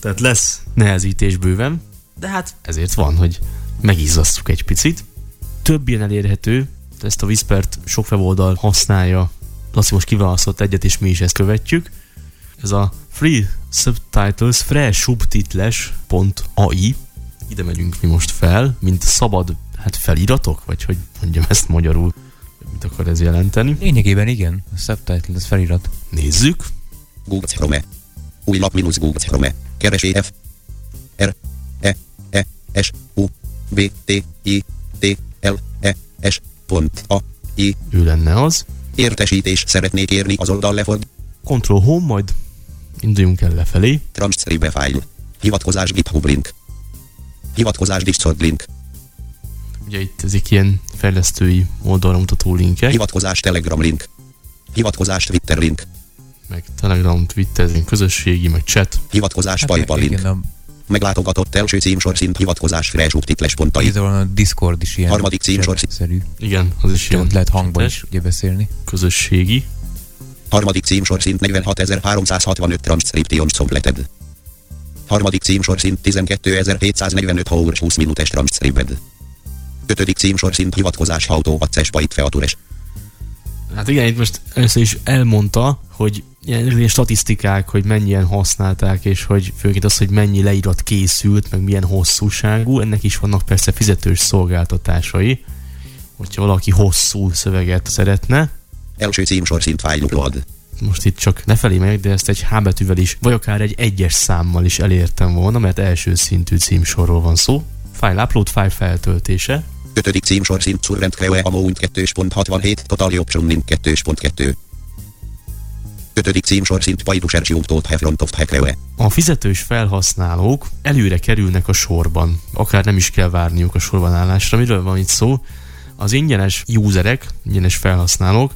Tehát lesz nehezítés bőven, de hát ezért van, hogy megizzasztjuk egy picit. Több ilyen elérhető, ezt a Whispert sok weboldal használja, Laci most kiválasztott egyet, és mi is ezt követjük. Ez a Free Subtitles, freesubtitles.ai ide megyünk mi most fel, mint szabad hát feliratok, vagy hogy mondjam ezt magyarul, mit akar ez jelenteni. Lényegében igen, a subtitle, ez felirat. Nézzük. Google Chrome. Új lap minusz Google Chrome. Keresé F. R. E. E. S. U. B. T. I. T. L. E. S. Pont. A. I. Ő lenne az. Értesítés szeretnék érni az oldal leford. Control Home, majd induljunk el lefelé. Transcribe file. Hivatkozás GitHub link. Hivatkozás Discord link. Ugye itt ezek ilyen fejlesztői oldalra mutató linkek, Hivatkozás Telegram link. Hivatkozás Twitter link. Meg Telegram, Twitter, közösségi, meg chat. Hivatkozás PayPal link. Hát igen, a, Meglátogatott első címsorszint hivatkozás fresh subtitles pontai. igazából a Discord is ilyen Harmadik címsor. szerű. Igen, az is ilyen lehet hangban is ugye beszélni. közösségi. Harmadik címsorszint 46365 transcription completed. Harmadik címsorszint 12745 hours 20 minutes transcribed. Ötödik címsorszint hivatkozás autó access byte features. Hát igen, itt most először is elmondta, hogy ilyen, ilyen statisztikák, hogy mennyien használták, és hogy főként az, hogy mennyi leírat készült, meg milyen hosszúságú, ennek is vannak persze fizetős szolgáltatásai, hogyha valaki hosszú szöveget szeretne, Első címsorszint file upload. most itt csak ne felé megyek, de ezt egy H betűvel is, vagy akár egy egyes számmal is elértem volna, mert első szintű címsorról van szó. File upload, file feltöltése, Ötödik címsorszint Surrent Creo Amount 2.67 Total Optioning 2.2. Ötödik címsorszint Paidu Sergiumtót Hefront of Creo. A fizetős felhasználók előre kerülnek a sorban, akár nem is kell várniuk a sorban állásra. Miről van itt szó? Az ingyenes userek, ingyenes felhasználók,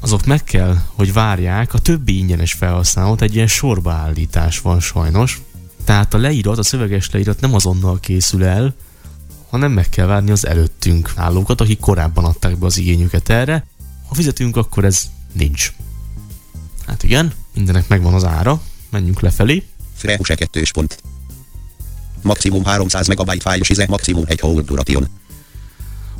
azok meg kell, hogy várják a többi ingyenes felhasználót, egy ilyen sorbaállítás van sajnos. Tehát a leírat, a szöveges leírat nem azonnal készül el, hanem meg kell várni az előttünk állókat, akik korábban adták be az igényüket erre. Ha fizetünk, akkor ez nincs. Hát igen, mindenek megvan az ára, menjünk lefelé. Freuse 2. pont. Maximum 300 MB file size, maximum 1 hold duration.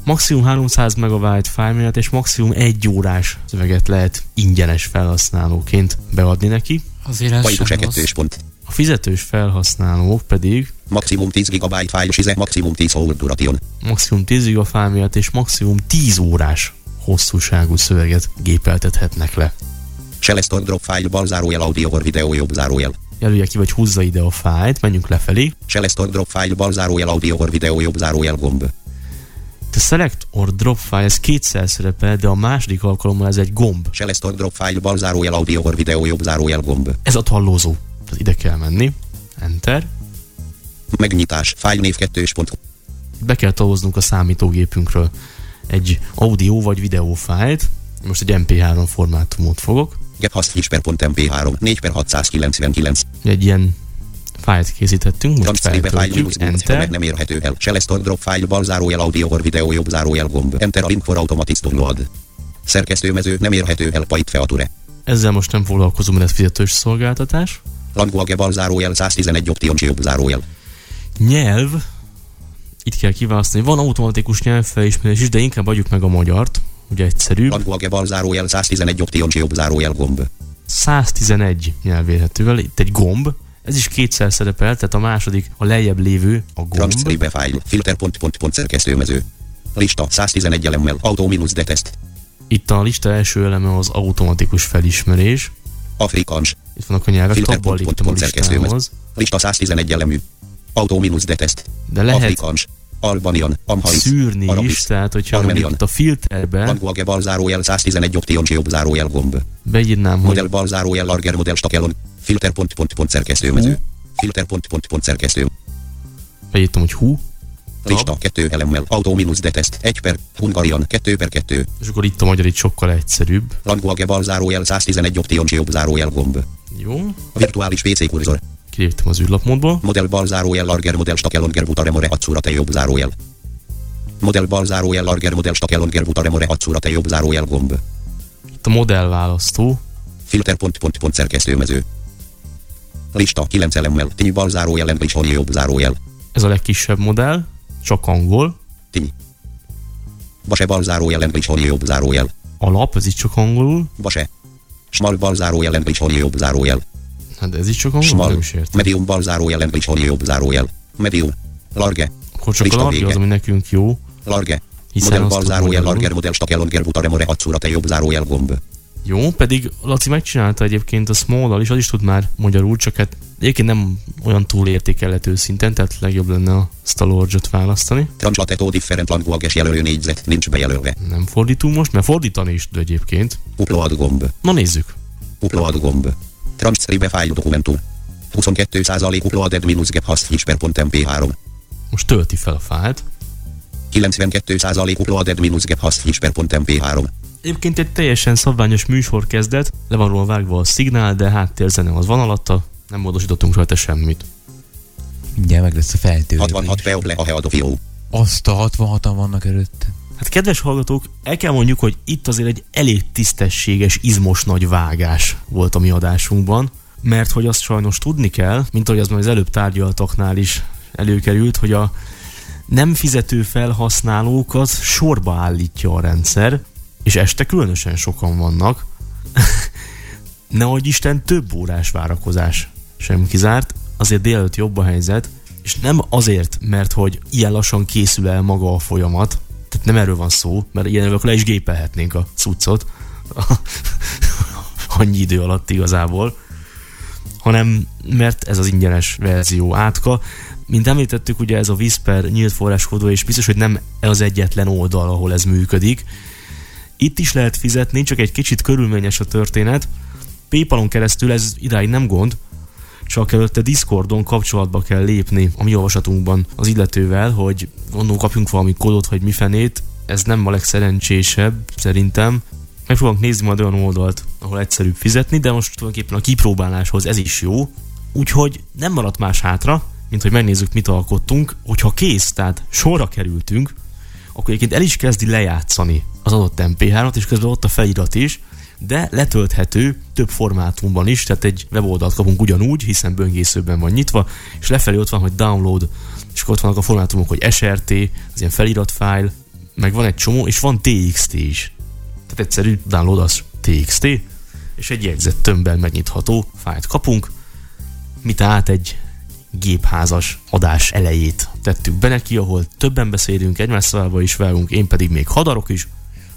Maximum 300 MB fájlméret és maximum 1 órás szöveget lehet ingyenes felhasználóként beadni neki. Azért ez sem 2. rossz. pont. A fizetős felhasználók pedig Maximum 10 GB file size, maximum 10 hold duration. maximum 10 GB fájlméret és maximum 10 órás hosszúságú szöveget gépeltethetnek le. Shelestor drop file bal zárójel audio or video jobb zárójel. Jelölje ki, vagy húzza ide a fájlt, menjünk lefelé. Shelestor drop file bal zárójel audio or video jobb zárójel gomb. The select or drop file, ez kétszer szerepel, de a második alkalommal ez egy gomb. Shelestor drop file bal zárójel audio or video jobb zárójel gomb. Ez a tallózó. Tehát ide kell menni. Enter. Megnyitás. File név 2. pont. be kell tolóznunk a számítógépünkről egy audio vagy videó fájlt. Most egy MP3 formátumot fogok. Get has flish.mp3 4 per 699. Egy ilyen fájlt készítettünk, most feltöltjük, boot, meg enter. nem érhető el. Shelestor drop file bal zárójel audio or video jobb zárójel gomb. Enter a link for automatic download. Szerkesztőmező nem érhető el Python feature. Ezzel most nem foglalkozom, mert ez fizetős szolgáltatás. Language bal zárójel 111 option jobb zárójel. Nyelv, itt kell kiválasztani. Van automatikus nyelvfelismerés is, de inkább adjuk meg a magyart, ugye egyszerűbb. Language bal zárójel 111 option jobb zárójel gomb. 111 nyelv érhetővel, itt egy gomb, ez is kétszer szerepel, tehát a második, a lejjebb lévő a gomb. Transcribe file. Filter pont pont pont szerkesztőmező. Lista 111 elemmel. Auto minus detest. Itt a lista első eleme az automatikus felismerés. Afrikans. Itt vannak a nyelvek, Filter tabban léptem a szerkesztőmező. listához. Lista 111 elemű. Auto minus detest. De lehet Afrikans. Albanian. Amharic. szűrni Arabis. is, tehát hogyha Armenian. mondjuk a filterbe Language bal zárójel 111 option jobb zárójel gomb. beírnám, hogy Model bal zárójel larger model stakelon. Filter pont pont pont szerkesztőmező. Filter pont pont pont szerkesztő. beírtam, hogy hú, Lista 2 elemmel. Auto minus detest. 1 per. Hungarian 2 per 2. és akkor itt a magyar itt sokkal egyszerűbb. Language bal zárójel 111 option jobb zárójel gomb. Jó, Virtuális PC kurzor. Kiléptem az űrlapmódból. Model bal zárójel larger model stakelon gerbutare Hatsura te jobb zárójel. Model bal zárójel larger model stakelon gerbutare Hatsura te jobb zárójel gomb. Itt a modell választó, Filter pont pont pont szerkesztőmező. Lista 9 elemmel. Tiny bal zárójel only jobb zárójel. ez a legkisebb modell, csak angol. Tiny. Base bal zárójel only jobb zárójel. Alap, ez is csak angolul. Base. Small bal zárójel only jobb zárójel. Hát ez is csak angolul, Small. is értem. Medium bal zárójel only jobb zárójel. Medium. Large. Akkor csak a large az, ami nekünk jó. Large. Hiszen Model bal zárójel larger model stakelon gerbutare Hatsura te jobb zárójel gomb. Jó, pedig Laci megcsinálta egyébként a small is, az is tud már magyarul, csak hát egyébként nem olyan túl értékelhető szinten, tehát legjobb lenne a large választani. Translateto different languages jelölő négyzet nincs bejelölve. Nem fordítunk most, mert fordítani is tud egyébként. Upload gomb. Na nézzük. Upload gomb. Transcribe file dokumentum. 22% uploaded minus gap has whisper.mp3. Most tölti fel a fájlt. 92% uploaded minus gap has whisper.mp3. Egyébként egy teljesen szabványos műsor kezdet, le van róla vágva a szignál, de háttérzene az van alatta, nem módosítottunk rajta semmit. Ugye meg lesz a feltöltés. 66 peok le a headofió. Azt a 66-an vannak előtte. Hát kedves hallgatók, el kell mondjuk, hogy itt azért egy elég tisztességes, izmos nagy vágás volt a mi adásunkban, mert hogy azt sajnos tudni kell, mint ahogy az már az előbb tárgyaltaknál is előkerült, hogy a nem fizető felhasználókat sorba állítja a rendszer, és este különösen sokan vannak. *laughs* Nehogy Isten több órás várakozás sem kizárt, azért délelőtt jobb a helyzet, és nem azért, mert hogy ilyen lassan készül el maga a folyamat, nem erről van szó, mert ilyen le is gépelhetnénk a cuccot *laughs* annyi idő alatt igazából, hanem mert ez az ingyenes verzió átka. Mint említettük, ugye ez a Whisper nyílt forráskodó, és biztos, hogy nem az egyetlen oldal, ahol ez működik. Itt is lehet fizetni, csak egy kicsit körülményes a történet. Paypalon keresztül ez idáig nem gond, csak előtte Discordon kapcsolatba kell lépni a mi olvasatunkban az illetővel, hogy gondolom kapjunk valami kódot, hogy mi fenét. Ez nem a legszerencsésebb, szerintem. Meg fogunk nézni majd olyan oldalt, ahol egyszerűbb fizetni, de most tulajdonképpen a kipróbáláshoz ez is jó. Úgyhogy nem maradt más hátra, mint hogy megnézzük, mit alkottunk. Hogyha kész, tehát sorra kerültünk, akkor egyébként el is kezdi lejátszani az adott MP3-ot, és közben ott a felirat is, de letölthető több formátumban is, tehát egy weboldalt kapunk ugyanúgy, hiszen böngészőben van nyitva, és lefelé ott van, hogy download, és akkor ott vannak a formátumok, hogy SRT, az ilyen feliratfájl, meg van egy csomó, és van TXT is. Tehát egyszerű download az TXT, és egy jegyzett tömbben megnyitható fájlt kapunk, mit át egy gépházas adás elejét tettük be neki, ahol többen beszélünk, egymás szavába is vágunk, én pedig még hadarok is.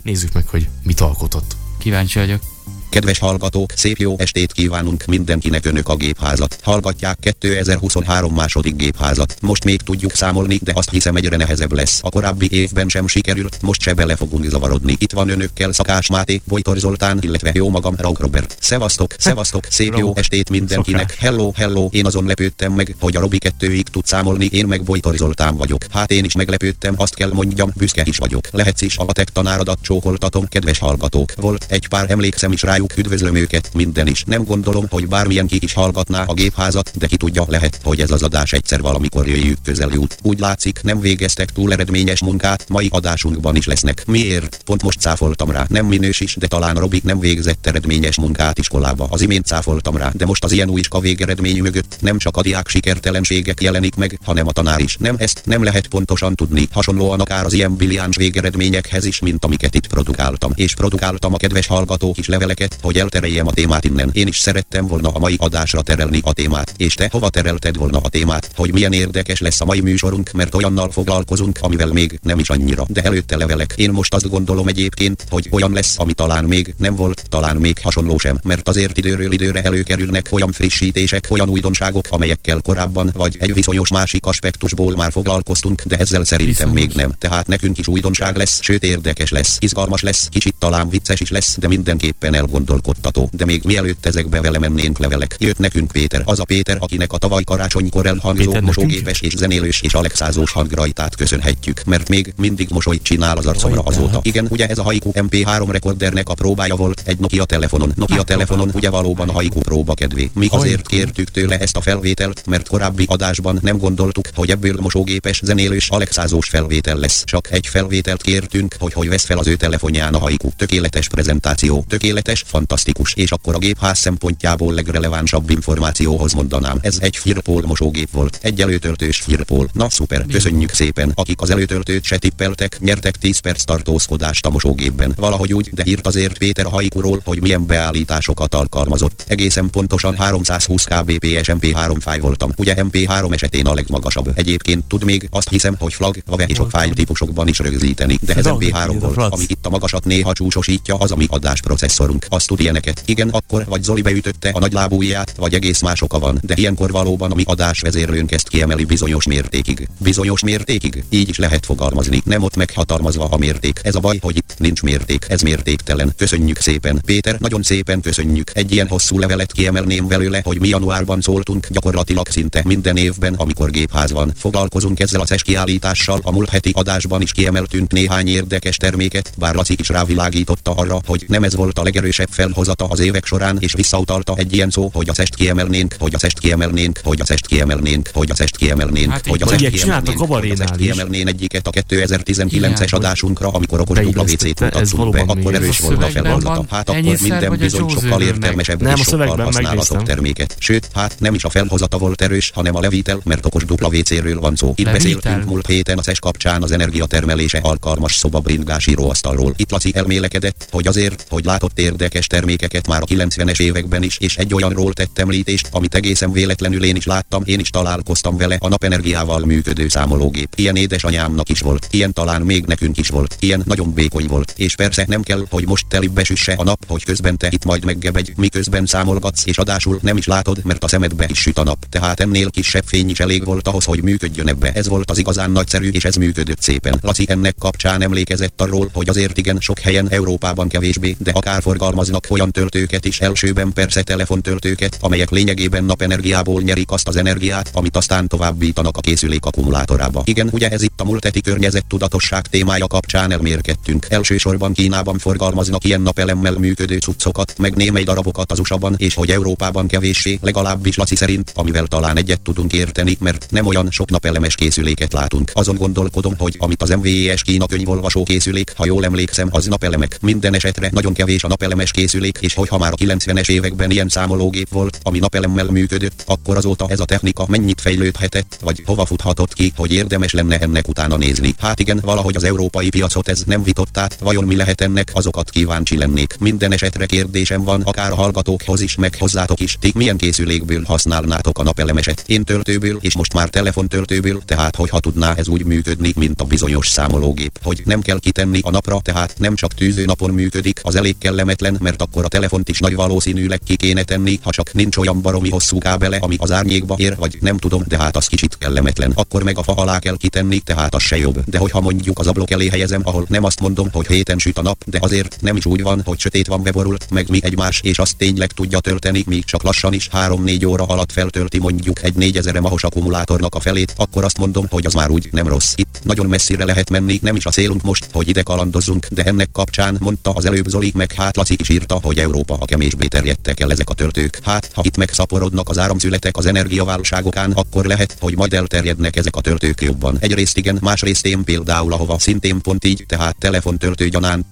Nézzük meg, hogy mit alkotott. Kíváncsi vagyok. Kedves hallgatók, szép jó estét kívánunk mindenkinek önök a gépházat. Hallgatják 2023 második gépházat. Most még tudjuk számolni, de azt hiszem egyre nehezebb lesz. A korábbi évben sem sikerült, most se bele fogunk zavarodni. Itt van önökkel Szakás Máté, Vojtor Zoltán, illetve jó magam, Rauk Robert. Szevasztok, szevasztok, szép jó estét mindenkinek. Hello, hello, én azon lepődtem meg, hogy a Robi kettőig tud számolni, én meg Vojtor Zoltán vagyok. Hát én is meglepődtem, azt kell mondjam, büszke is vagyok. Lehetsz is a matek tanáradat csókoltatom, kedves hallgatók. Volt egy pár emlékszem is rájuk, üdvözlöm őket, minden is. Nem gondolom, hogy bármilyen ki is hallgatná a gépházat, de ki tudja, lehet, hogy ez az adás egyszer valamikor jöjjük közel jut. Úgy látszik, nem végeztek túl eredményes munkát, mai adásunkban is lesznek. Miért? Pont most cáfoltam rá. Nem minős is, de talán Robi nem végzett eredményes munkát iskolába. Az imént cáfoltam rá, de most az ilyen új iska végeredmény mögött nem csak a diák sikertelenségek jelenik meg, hanem a tanár is. Nem ezt nem lehet pontosan tudni. Hasonlóan akár az ilyen brilliáns végeredményekhez is, mint amiket itt produkáltam. És produkáltam a kedves hallgatók is leveleket, hogy eltereljem a témát innen. Én is szerettem volna a mai adásra terelni a témát. És te hova terelted volna a témát, hogy milyen érdekes lesz a mai műsorunk, mert olyannal foglalkozunk, amivel még nem is annyira. De előtte levelek. Én most azt gondolom egyébként, hogy olyan lesz, ami talán még nem volt, talán még hasonló sem, mert azért időről időre előkerülnek olyan frissítések, olyan újdonságok, amelyekkel korábban vagy egy viszonyos másik aspektusból már foglalkoztunk, de ezzel szerintem még nem. Tehát nekünk is újdonság lesz, sőt érdekes lesz, izgalmas lesz, kicsit talán vicces is lesz, de mindenképpen elgondolkodtató. De még mielőtt ezekbe vele mennénk levelek, jött nekünk Péter, az a Péter, akinek a tavaly karácsonykor elhangzó mosógépes és zenélős és alexázós hangrajtát köszönhetjük, mert még mindig mosolyt csinál az arcomra azóta. Igen, ugye ez a Haiku MP3 rekordernek a próbája volt egy Nokia telefonon. Nokia telefonon ugye valóban a Haiku próba kedvé. Mi azért kértük tőle ezt a felvételt, mert korábbi adásban nem gondoltuk, hogy ebből mosógépes zenélős alexázós felvétel lesz. Csak egy felvételt kértünk, hogy hogy vesz fel az ő telefonján a Haiku. Tökéletes prezentáció, tökéletes, fantasztikus, és akkor a gépház szempontjából legrelevánsabb információhoz mondanám. Ez egy Firpol mosógép volt, egy előtöltős Firpol. Na szuper, köszönjük szépen. Akik az előtöltőt se tippeltek, nyertek 10 perc tartózkodást a mosógépben. Valahogy úgy, de írt azért Péter a haikuról, hogy milyen beállításokat alkalmazott. Egészen pontosan 320 kbps MP3 fáj voltam. Ugye MP3 esetén a legmagasabb. Egyébként tud még, azt hiszem, hogy flag, vave és a fájl típusokban is rögzíteni. De ez MP3 volt, ami itt a magasat néha csúcsosítja az a mi adásprocesszorunk. Azt tud ilyeneket. Igen, akkor vagy Zoli beütötte a nagylábú ujját, vagy egész más oka van, de ilyenkor valóban a mi adásvezérlőnk ezt kiemeli bizonyos mértékig. Bizonyos mértékig, így is lehet fogalmazni, nem ott meghatalmazva a mérték. Ez a baj, hogy itt nincs mérték, ez mértéktelen. Köszönjük szépen, Péter, nagyon szépen köszönjük. Egy ilyen hosszú levelet kiemelném belőle, hogy mi januárban szóltunk gyakorlatilag szinte minden évben, amikor gépház van. Foglalkozunk ezzel a SES kiállítással, a múlt heti adásban is kiemeltünk néhány érdekes terméket, bár Laci is rávilágította arra, hogy nem ez volt a legerősebb felhozata az évek során, és visszautalta egy ilyen szó, hogy a szest kiemelnénk, hogy a szest kiemelnénk, hogy a szest kiemelnénk, hogy a szest kiemelnénk, Hát hogy a csináltak kiemelnénk, hogy a is. kiemelnén egyiket a 2019-es Igen, adásunkra, amikor okos dupla WC-t mutattunk be, akkor erős volt a felhozata. Hát akkor minden bizony sokkal értelmesebb és sokkal megnéztem. terméket. Sőt, hát nem is a felhozata volt erős, hanem a levitel, mert okos dupla WC-ről van szó. Itt beszéltünk múlt héten a SES kapcsán az energiatermelése alkalmas szobabringás íróasztalról. Itt Laci elmélekedett, hogy azért, hogy látott érdekes termékeket már a 90-es években is, és egy olyanról tett említést, amit egészen véletlenül én is láttam, én is találkoztam vele, a napenergiával működő számológép. Ilyen édesanyámnak is volt, ilyen talán még nekünk is volt, ilyen nagyon vékony volt, és persze nem kell, hogy most telibe süsse a nap, hogy közben te itt majd meggebegy, miközben számolgatsz, és adásul nem is látod, mert a szemedbe is süt a nap. Tehát ennél kisebb fény is elég volt ahhoz, hogy működjön ebbe. Ez volt az igazán nagyszerű, és ez működött szépen. Laci ennek kapcsán emlékezett arról, hogy azért igen sok helyen Európában kevésbé, de akár forgalmaznak olyan töltőket is elsőben persze telefontöltőket, amelyek lényegében napenergiából nyerik azt az energiát, amit aztán továbbítanak a készülék akkumulátorába. Igen, ugye ez itt a múlt heti környezet tudatosság témája kapcsán elmérkedtünk. Elsősorban Kínában forgalmaznak ilyen napelemmel működő cuccokat, meg némely darabokat az USA-ban, és hogy Európában kevéssé, legalábbis Laci szerint, amivel talán egyet tudunk érteni, mert nem olyan sok napelemes készüléket látunk. Azon gondolkodom, hogy amit az MVES Kína könyvolvasó készülék, ha jól emlékszem, az napelemek. Minden esetre nagyon kevés a napelemes készülék, és hogyha már a 90-es években ilyen számológép volt, ami napelemmel működött, akkor azóta ez a technika mennyit fejlődhetett, vagy hova futhatott ki, hogy érdemes lenne ennek utána nézni. Hát igen, valahogy az európai piacot ez nem vitott át, vajon mi lehet ennek, azokat kíváncsi lennék. Minden esetre kérdésem van, akár a hallgatókhoz is, meg hozzátok is, ti milyen készülékből használnátok a napelemeset? Én töltőből, és most már telefontöltőből, tehát hogyha tudná ez úgy működni, mint a bizonyos számológép, hogy nem kell kitenni a napra, tehát nem csak tűző napon működik, az elég kellemetlen, mert akkor a telefont is nagy valószínűleg ki kéne tenni, ha csak nincs olyan baromi hosszú kábele, ami az árnyékba ér, vagy nem tudom, de hát az kicsit kellemetlen. Akkor meg a fa alá kell kitenni, tehát az se jobb. De hogyha mondjuk az ablak elé helyezem, ahol nem azt mondom, hogy héten süt a nap, de azért nem is úgy van, hogy sötét van beborult, meg mi egymás, és azt tényleg tudja tölteni, míg csak lassan is 3-4 óra alatt feltölti mondjuk egy 4000 mahos akkumulátornak a felét, akkor azt mondom, hogy az már úgy nem rossz. Itt nagyon messzire lehet menni, nem is a célunk most, hogy ide kalandozzunk, de ennek kapcsán mondta az előbb Zoli, meg hát Laci is írta, hogy Európa a kemésbé terjedtek el ezek a töltők. Hát, ha itt megszaporodnak az áramszületek az energiaválságokán, akkor lehet, hogy majd elterjednek ezek a töltők jobban. Egyrészt igen, másrészt én például ahova szintén pont így, tehát telefontöltő gyanán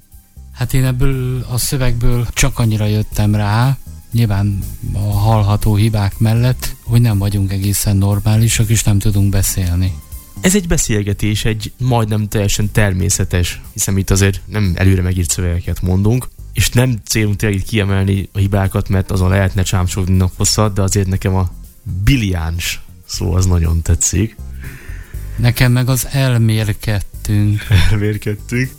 Hát én ebből a szövegből csak annyira jöttem rá, nyilván a hallható hibák mellett, hogy nem vagyunk egészen normálisak, és nem tudunk beszélni. Ez egy beszélgetés, egy majdnem teljesen természetes, hiszen itt azért nem előre megírt szövegeket mondunk, és nem célunk tényleg itt kiemelni a hibákat, mert azon lehetne csámcsogni naposszat, de azért nekem a biliáns szó az nagyon tetszik. Nekem meg az elmérkedtünk. *laughs* Elmérkedtünk.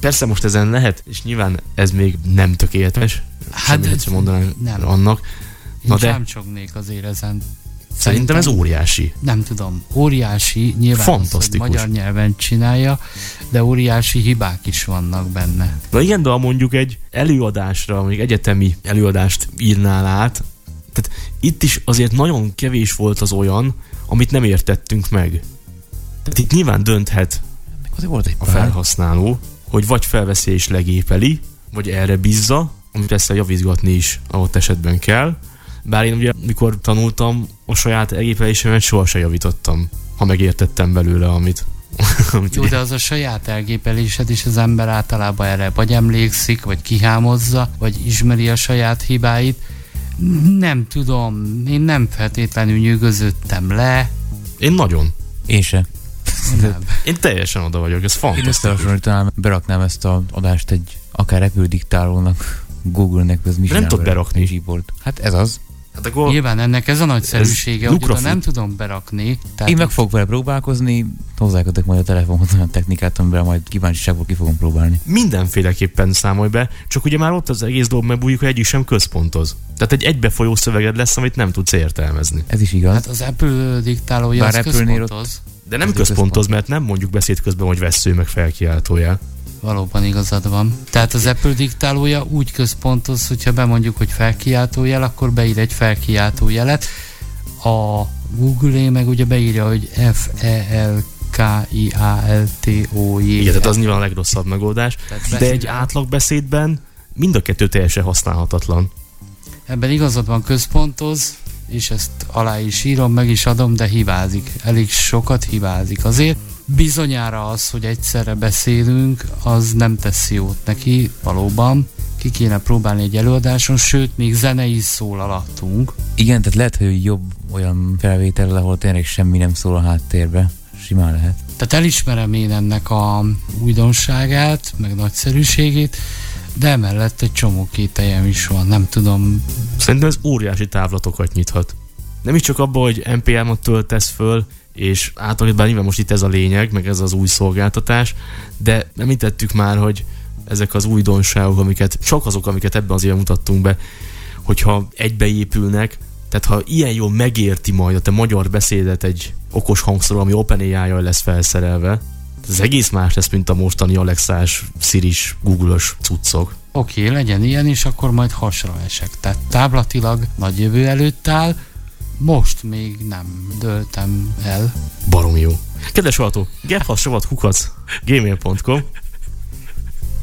Persze most ezen lehet, és nyilván ez még nem tökéletes, hát Hát sem mondanám nem. annak. Én Na de csámcsognék azért ezen. Szerintem ez óriási. Nem tudom, óriási, nyilván Fantasztikus. Az, hogy magyar nyelven csinálja, de óriási hibák is vannak benne. Na igen, de ha mondjuk egy előadásra, mondjuk egyetemi előadást írnál át, tehát itt is azért nagyon kevés volt az olyan, amit nem értettünk meg. Tehát itt nyilván dönthet azért volt egy a felhasználó, hogy vagy felveszi és legépeli, vagy erre bízza, amit persze javizgatni is ahott esetben kell. Bár én ugye, mikor tanultam, a saját egépelésemet sohasem javítottam, ha megértettem belőle, amit, *laughs* Jó, de az a saját elgépelésed is az ember általában erre vagy emlékszik, vagy kihámozza, vagy ismeri a saját hibáit. Nem tudom, én nem feltétlenül nyűgözöttem le. Én nagyon. Én se. Nem. Én teljesen oda vagyok, ez Én fantasztikus. összehasonlítanám, beraknám ezt az adást egy akár repülődiktálónak, Google-nek, ez mi nem vele? berakni. Egy keyboard. Hát ez az. Hát akkor Nyilván ennek ez a nagyszerűsége, Ez hogy oda lukrafut. nem tudom berakni. Tehát Én meg fogok vele próbálkozni, hozzákötök majd a telefonhoz olyan technikát, amivel majd kíváncsiságból ki fogom próbálni. mindenféleképpen számolj be, csak ugye már ott az egész dolog megbújik, hogy egyik sem központoz. Tehát egy egybefolyó szöveged lesz, amit nem tudsz értelmezni. Ez is igaz. Hát az Apple diktálója Bár az központoz. De nem Ez központoz, mert nem mondjuk beszéd közben, hogy vesző meg felkiáltójel. Valóban igazad van. Tehát az Apple diktálója úgy központoz, hogyha bemondjuk, hogy felkiáltójel, akkor beír egy felkiáltójelet. A Google meg ugye beírja, hogy f e l k i a l t o j Igen, tehát az nyilván a legrosszabb megoldás. De egy átlagbeszédben mind a kettő teljesen használhatatlan. Ebben igazad van központoz, és ezt alá is írom, meg is adom, de hibázik. Elég sokat hibázik. Azért bizonyára az, hogy egyszerre beszélünk, az nem teszi jót neki, valóban. Ki kéne próbálni egy előadáson, sőt, még zene is szól alattunk. Igen, tehát lehet, hogy jobb olyan felvétel, ahol tényleg semmi nem szól a háttérbe. Simán lehet. Tehát elismerem én ennek a újdonságát, meg nagyszerűségét, de emellett egy csomó kételjem is van, nem tudom. Szerintem ez óriási távlatokat nyithat. Nem is csak abban, hogy NPM-ot töltesz föl, és általában nyilván most itt ez a lényeg, meg ez az új szolgáltatás, de említettük már, hogy ezek az újdonságok, amiket, csak azok, amiket ebben az éven mutattunk be, hogyha egybeépülnek, tehát ha ilyen jól megérti majd a te magyar beszédet egy okos hangszóró, ami OpenAI-jal lesz felszerelve, ez egész más lesz, mint a mostani Alexás, Siris, Google-ös cuccok. Oké, okay, legyen ilyen, és akkor majd hasra esek. Tehát táblatilag nagy jövő előtt áll, most még nem döltem el. Barom jó. Kedves hallgató, gerhassavat hukac, gmail.com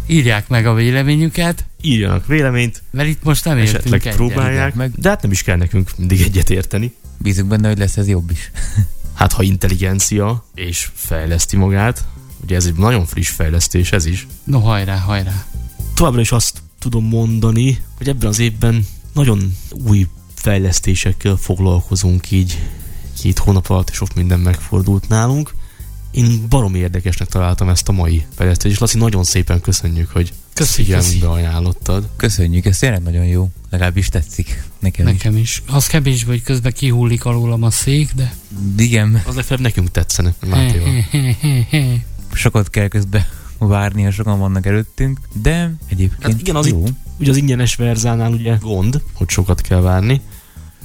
Írják meg a véleményüket. Írjanak véleményt. Mert itt most nem értünk Esetleg egyet. próbálják meg. De hát nem is kell nekünk mindig egyet érteni. Bízunk benne, hogy lesz ez jobb is. *laughs* hát ha intelligencia és fejleszti magát, ugye ez egy nagyon friss fejlesztés ez is. No hajrá, hajrá. Továbbra is azt tudom mondani, hogy ebben az évben nagyon új fejlesztésekkel foglalkozunk így két hónap alatt, és sok minden megfordult nálunk. Én barom érdekesnek találtam ezt a mai fejlesztést, és Laci, nagyon szépen köszönjük, hogy figyelmünkbe ajánlottad. Köszönjük, ez tényleg nagyon jó. Legalábbis tetszik nekem, nekem is. is. Az kevés, hogy közben kihullik alólam a szék, de... Igen. Az legfeljebb nekünk tetszene, *laughs* Sokat kell közben várni, ha sokan vannak előttünk, de egyébként hát igen, az jó. Itt, ugye az ingyenes verzánál ugye gond, hogy sokat kell várni.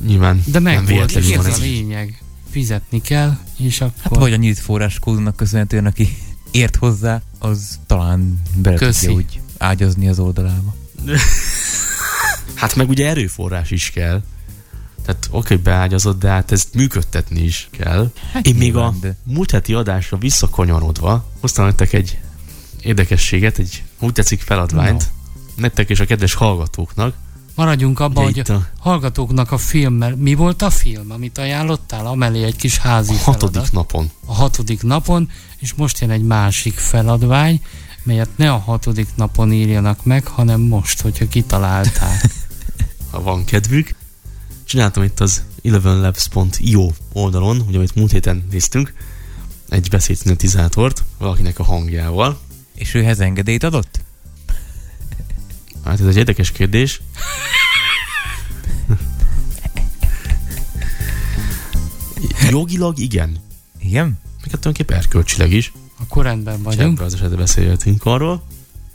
Nyilván de meg nem véletlenül van ez a lényeg. Fizetni kell, és akkor... Hát vagy a nyílt forráskódnak köszönhetően, aki ért hozzá, az talán bele tudja úgy ágyazni az oldalába. *laughs* hát meg ugye erőforrás is kell. Tehát oké, okay, beágyazott, de hát ezt működtetni is kell. Hát Én még a de... múlt heti adásra visszakonyarodva hoztam nektek egy érdekességet, egy úgy tetszik feladványt, no. nektek és a kedves hallgatóknak. Maradjunk abban, hogy a, a hallgatóknak a film, mi volt a film, amit ajánlottál? Amelé egy kis házi A hatodik feladat. napon. A hatodik napon, és most jön egy másik feladvány, melyet ne a hatodik napon írjanak meg, hanem most, hogyha kitalálták. *laughs* *laughs* ha van kedvük. Csináltam itt az 11labs.io oldalon, ugye amit múlt héten néztünk, egy beszédszintetizátort valakinek a hangjával. És őhez engedélyt adott? Hát ez egy érdekes kérdés. Jogilag igen. Igen? Meg hát tulajdonképpen erkölcsileg is. Akkor rendben vagyunk. Ebben az esetben beszélhetünk arról.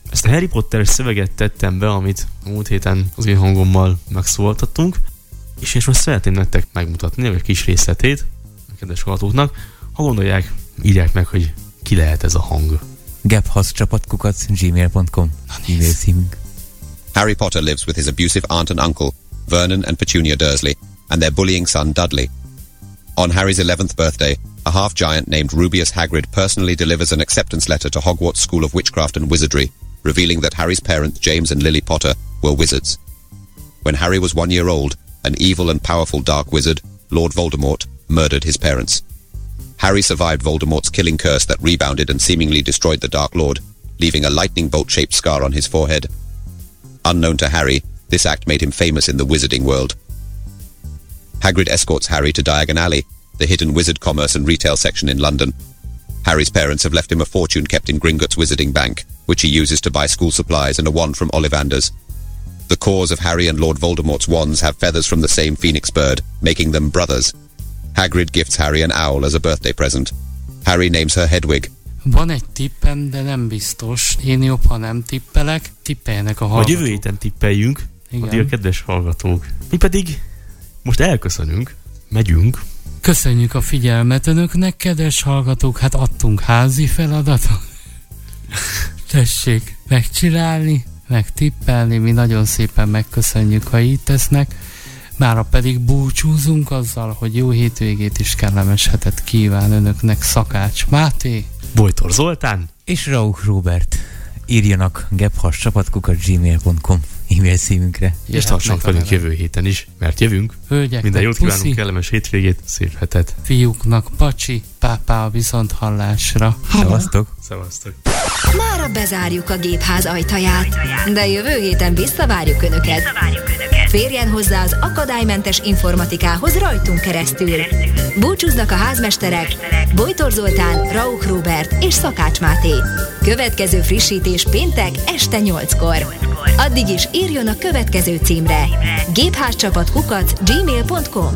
Ezt a Harry Potter szöveget tettem be, amit a múlt héten az én hangommal megszólaltattunk, és én most szeretném nektek megmutatni egy kis részletét a kedves hallgatóknak. Ha gondolják, írják meg, hogy ki lehet ez a hang. Gaphasscsapatkukac gmail.com e-mail. Harry Potter lives with his abusive aunt and uncle, Vernon and Petunia Dursley, and their bullying son Dudley. On Harry's 11th birthday, a half giant named Rubius Hagrid personally delivers an acceptance letter to Hogwarts School of Witchcraft and Wizardry, revealing that Harry's parents, James and Lily Potter, were wizards. When Harry was one year old, an evil and powerful dark wizard, Lord Voldemort, murdered his parents. Harry survived Voldemort's killing curse that rebounded and seemingly destroyed the Dark Lord, leaving a lightning bolt-shaped scar on his forehead. Unknown to Harry, this act made him famous in the wizarding world. Hagrid escorts Harry to Diagon Alley, the hidden wizard commerce and retail section in London. Harry's parents have left him a fortune kept in Gringotts Wizarding Bank, which he uses to buy school supplies and a wand from Ollivanders. The cores of Harry and Lord Voldemort's wands have feathers from the same phoenix bird, making them brothers. Hagrid gifts Harry an owl as a birthday present. Harry names her Hedwig. Van egy tippem, de nem biztos. Én jobb, ha nem tippelek. Tippeljenek a hallgatók. Vagy jövő héten tippeljünk, Igen. addig a kedves hallgatók. Mi pedig most elköszönünk, megyünk. Köszönjük a figyelmet önöknek, kedves hallgatók. Hát adtunk házi feladatot. *laughs* tessék megcsinálni, megtippelni, mi nagyon szépen megköszönjük, ha így tesznek. Mára pedig búcsúzunk azzal, hogy jó hétvégét is kellemes hetet kíván önöknek Szakács Máté. Bojtor Zoltán. És Rauch Robert. Írjanak gmail.com e-mail címünkre. És tartsanak velünk jövő héten is, mert jövünk. Hölgyeknek Minden jót puszi, kívánunk, kellemes hétvégét, szép hetet. fiúknak pacsi, pápá a viszont hallásra. Szevasztok! Szevasztok! Mára bezárjuk a gépház ajtaját, de jövő héten visszavárjuk Önöket. Férjen hozzá az akadálymentes informatikához rajtunk keresztül. Búcsúznak a házmesterek Bojtor Zoltán, Rauch Robert és Szakács Máté. Következő frissítés péntek este 8-kor. Addig is írjon a következő címre gépházcsapatkukac gmail.com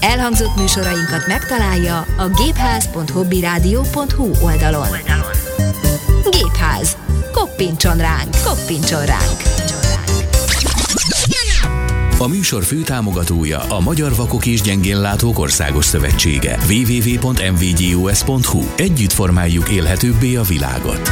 Elhangzott műsorainkat megtalálja a gépház.hobbyradio.hu oldalon. Gépház. Koppintson ránk, koppintson ránk. A műsor főtámogatója a Magyar Vakok és Gyengénlátók Országos Szövetsége. www.mvgus.hu Együtt formáljuk élhetőbbé a világot.